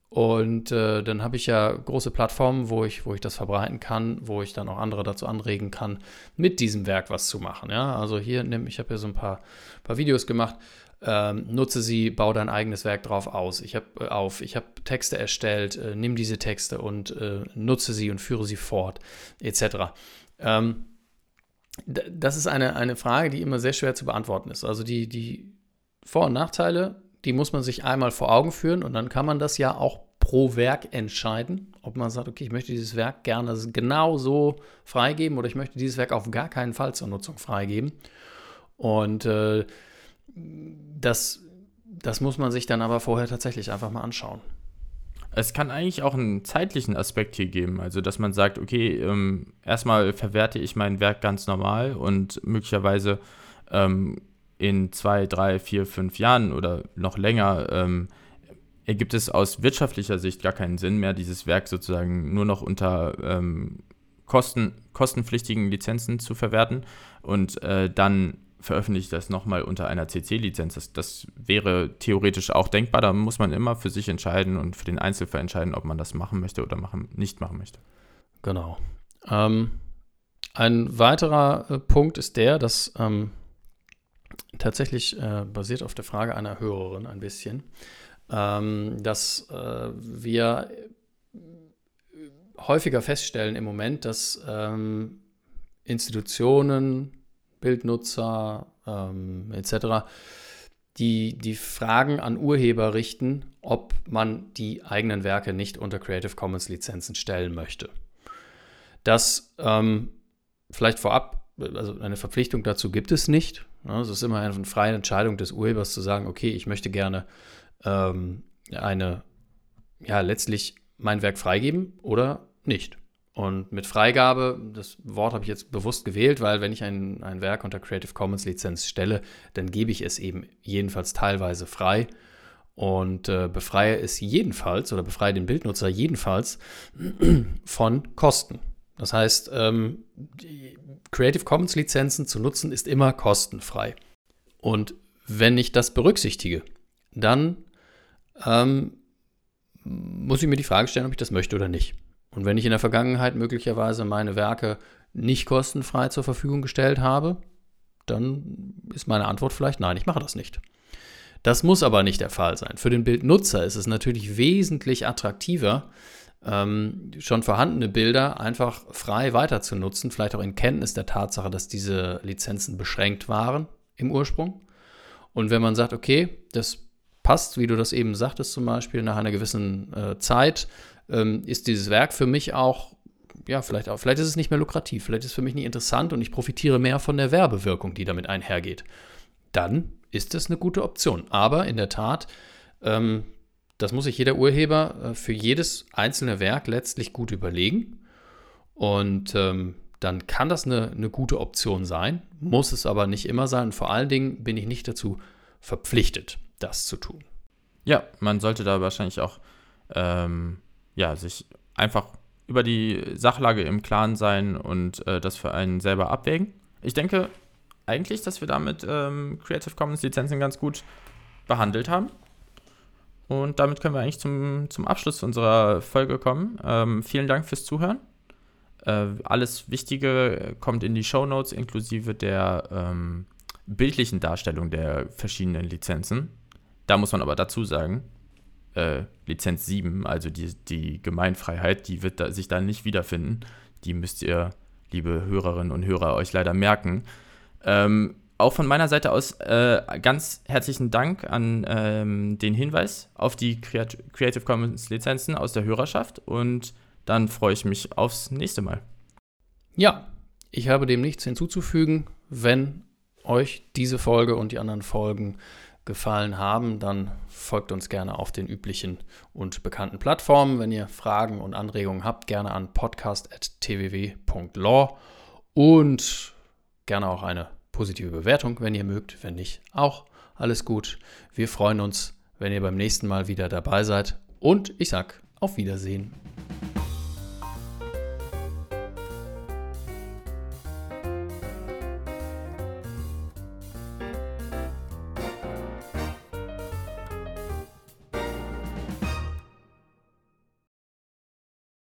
Und äh, dann habe ich ja große Plattformen, wo ich, wo ich das verbreiten kann, wo ich dann auch andere dazu anregen kann, mit diesem Werk was zu machen. Ja? Also hier nimm, ich habe ja so ein paar, paar Videos gemacht. Ähm, nutze sie, baue dein eigenes Werk drauf aus. Ich habe äh, auf, ich habe Texte erstellt, äh, nimm diese Texte und äh, nutze sie und führe sie fort, etc. Ähm, das ist eine, eine Frage, die immer sehr schwer zu beantworten ist. Also die, die Vor- und Nachteile, die muss man sich einmal vor Augen führen und dann kann man das ja auch pro Werk entscheiden, ob man sagt, okay, ich möchte dieses Werk gerne genau so freigeben oder ich möchte dieses Werk auf gar keinen Fall zur Nutzung freigeben. Und äh, das, das muss man sich dann aber vorher tatsächlich einfach mal anschauen. Es kann eigentlich auch einen zeitlichen Aspekt hier geben. Also, dass man sagt, okay, ähm, erstmal verwerte ich mein Werk ganz normal und möglicherweise ähm, in zwei, drei, vier, fünf Jahren oder noch länger ähm, ergibt es aus wirtschaftlicher Sicht gar keinen Sinn mehr, dieses Werk sozusagen nur noch unter ähm, Kosten, kostenpflichtigen Lizenzen zu verwerten und äh, dann veröffentlicht das nochmal unter einer CC-Lizenz. Das, das, wäre theoretisch auch denkbar. Da muss man immer für sich entscheiden und für den Einzelfall entscheiden, ob man das machen möchte oder machen, nicht machen möchte. Genau. Ähm, ein weiterer äh, Punkt ist der, dass ähm, tatsächlich äh, basiert auf der Frage einer Hörerin ein bisschen, ähm, dass äh, wir häufiger feststellen im Moment, dass ähm, Institutionen, Bildnutzer ähm, etc., die die Fragen an Urheber richten, ob man die eigenen Werke nicht unter Creative Commons Lizenzen stellen möchte. Das ähm, vielleicht vorab, also eine Verpflichtung dazu gibt es nicht. Es ist immer eine freie Entscheidung des Urhebers zu sagen, okay, ich möchte gerne ähm, eine, ja, letztlich mein Werk freigeben oder nicht. Und mit Freigabe, das Wort habe ich jetzt bewusst gewählt, weil wenn ich ein, ein Werk unter Creative Commons Lizenz stelle, dann gebe ich es eben jedenfalls teilweise frei. und äh, befreie es jedenfalls oder befreie den Bildnutzer jedenfalls [CLEARS THROAT] von Kosten. Das heißt, ähm, Creative Commons Lizenzen zu nutzen ist immer kostenfrei. Und wenn ich das berücksichtige, dann ähm, muss ich mir die Frage stellen, ob ich das möchte oder nicht. Und wenn ich in der Vergangenheit möglicherweise meine Werke nicht kostenfrei zur Verfügung gestellt habe, dann ist meine Antwort vielleicht nein, ich mache das nicht. Das muss aber nicht der Fall sein. Für den Bildnutzer ist es natürlich wesentlich attraktiver, ähm, schon vorhandene Bilder einfach frei weiter zu nutzen, vielleicht auch in Kenntnis der Tatsache, dass diese Lizenzen beschränkt waren im Ursprung. Und wenn man sagt, okay, das passt, wie du das eben sagtest, zum Beispiel nach einer gewissen äh, Zeit, ähm, ist dieses Werk für mich auch, ja, vielleicht auch, vielleicht ist es nicht mehr lukrativ, vielleicht ist es für mich nicht interessant und ich profitiere mehr von der Werbewirkung, die damit einhergeht. Dann ist es eine gute Option. Aber in der Tat, ähm, das muss sich jeder Urheber äh, für jedes einzelne Werk letztlich gut überlegen. Und ähm, dann kann das eine, eine gute Option sein, muss es aber nicht immer sein. Und vor allen Dingen bin ich nicht dazu verpflichtet, das zu tun. Ja, man sollte da wahrscheinlich auch ähm, ja, sich einfach über die Sachlage im Klaren sein und äh, das für einen selber abwägen. Ich denke eigentlich, dass wir damit ähm, Creative Commons Lizenzen ganz gut behandelt haben. Und damit können wir eigentlich zum, zum Abschluss unserer Folge kommen. Ähm, vielen Dank fürs Zuhören. Äh, alles Wichtige kommt in die Show Notes inklusive der ähm, bildlichen Darstellung der verschiedenen Lizenzen. Da muss man aber dazu sagen, äh, Lizenz 7, also die, die Gemeinfreiheit, die wird da, sich da nicht wiederfinden. Die müsst ihr, liebe Hörerinnen und Hörer, euch leider merken. Ähm, auch von meiner Seite aus äh, ganz herzlichen Dank an ähm, den Hinweis auf die Creative Commons Lizenzen aus der Hörerschaft und dann freue ich mich aufs nächste Mal. Ja, ich habe dem nichts hinzuzufügen. Wenn euch diese Folge und die anderen Folgen gefallen haben, dann folgt uns gerne auf den üblichen und bekannten Plattformen. Wenn ihr Fragen und Anregungen habt, gerne an podcast.tww.law und gerne auch eine positive Bewertung, wenn ihr mögt. Wenn nicht, auch alles gut. Wir freuen uns, wenn ihr beim nächsten Mal wieder dabei seid. Und ich sage auf Wiedersehen.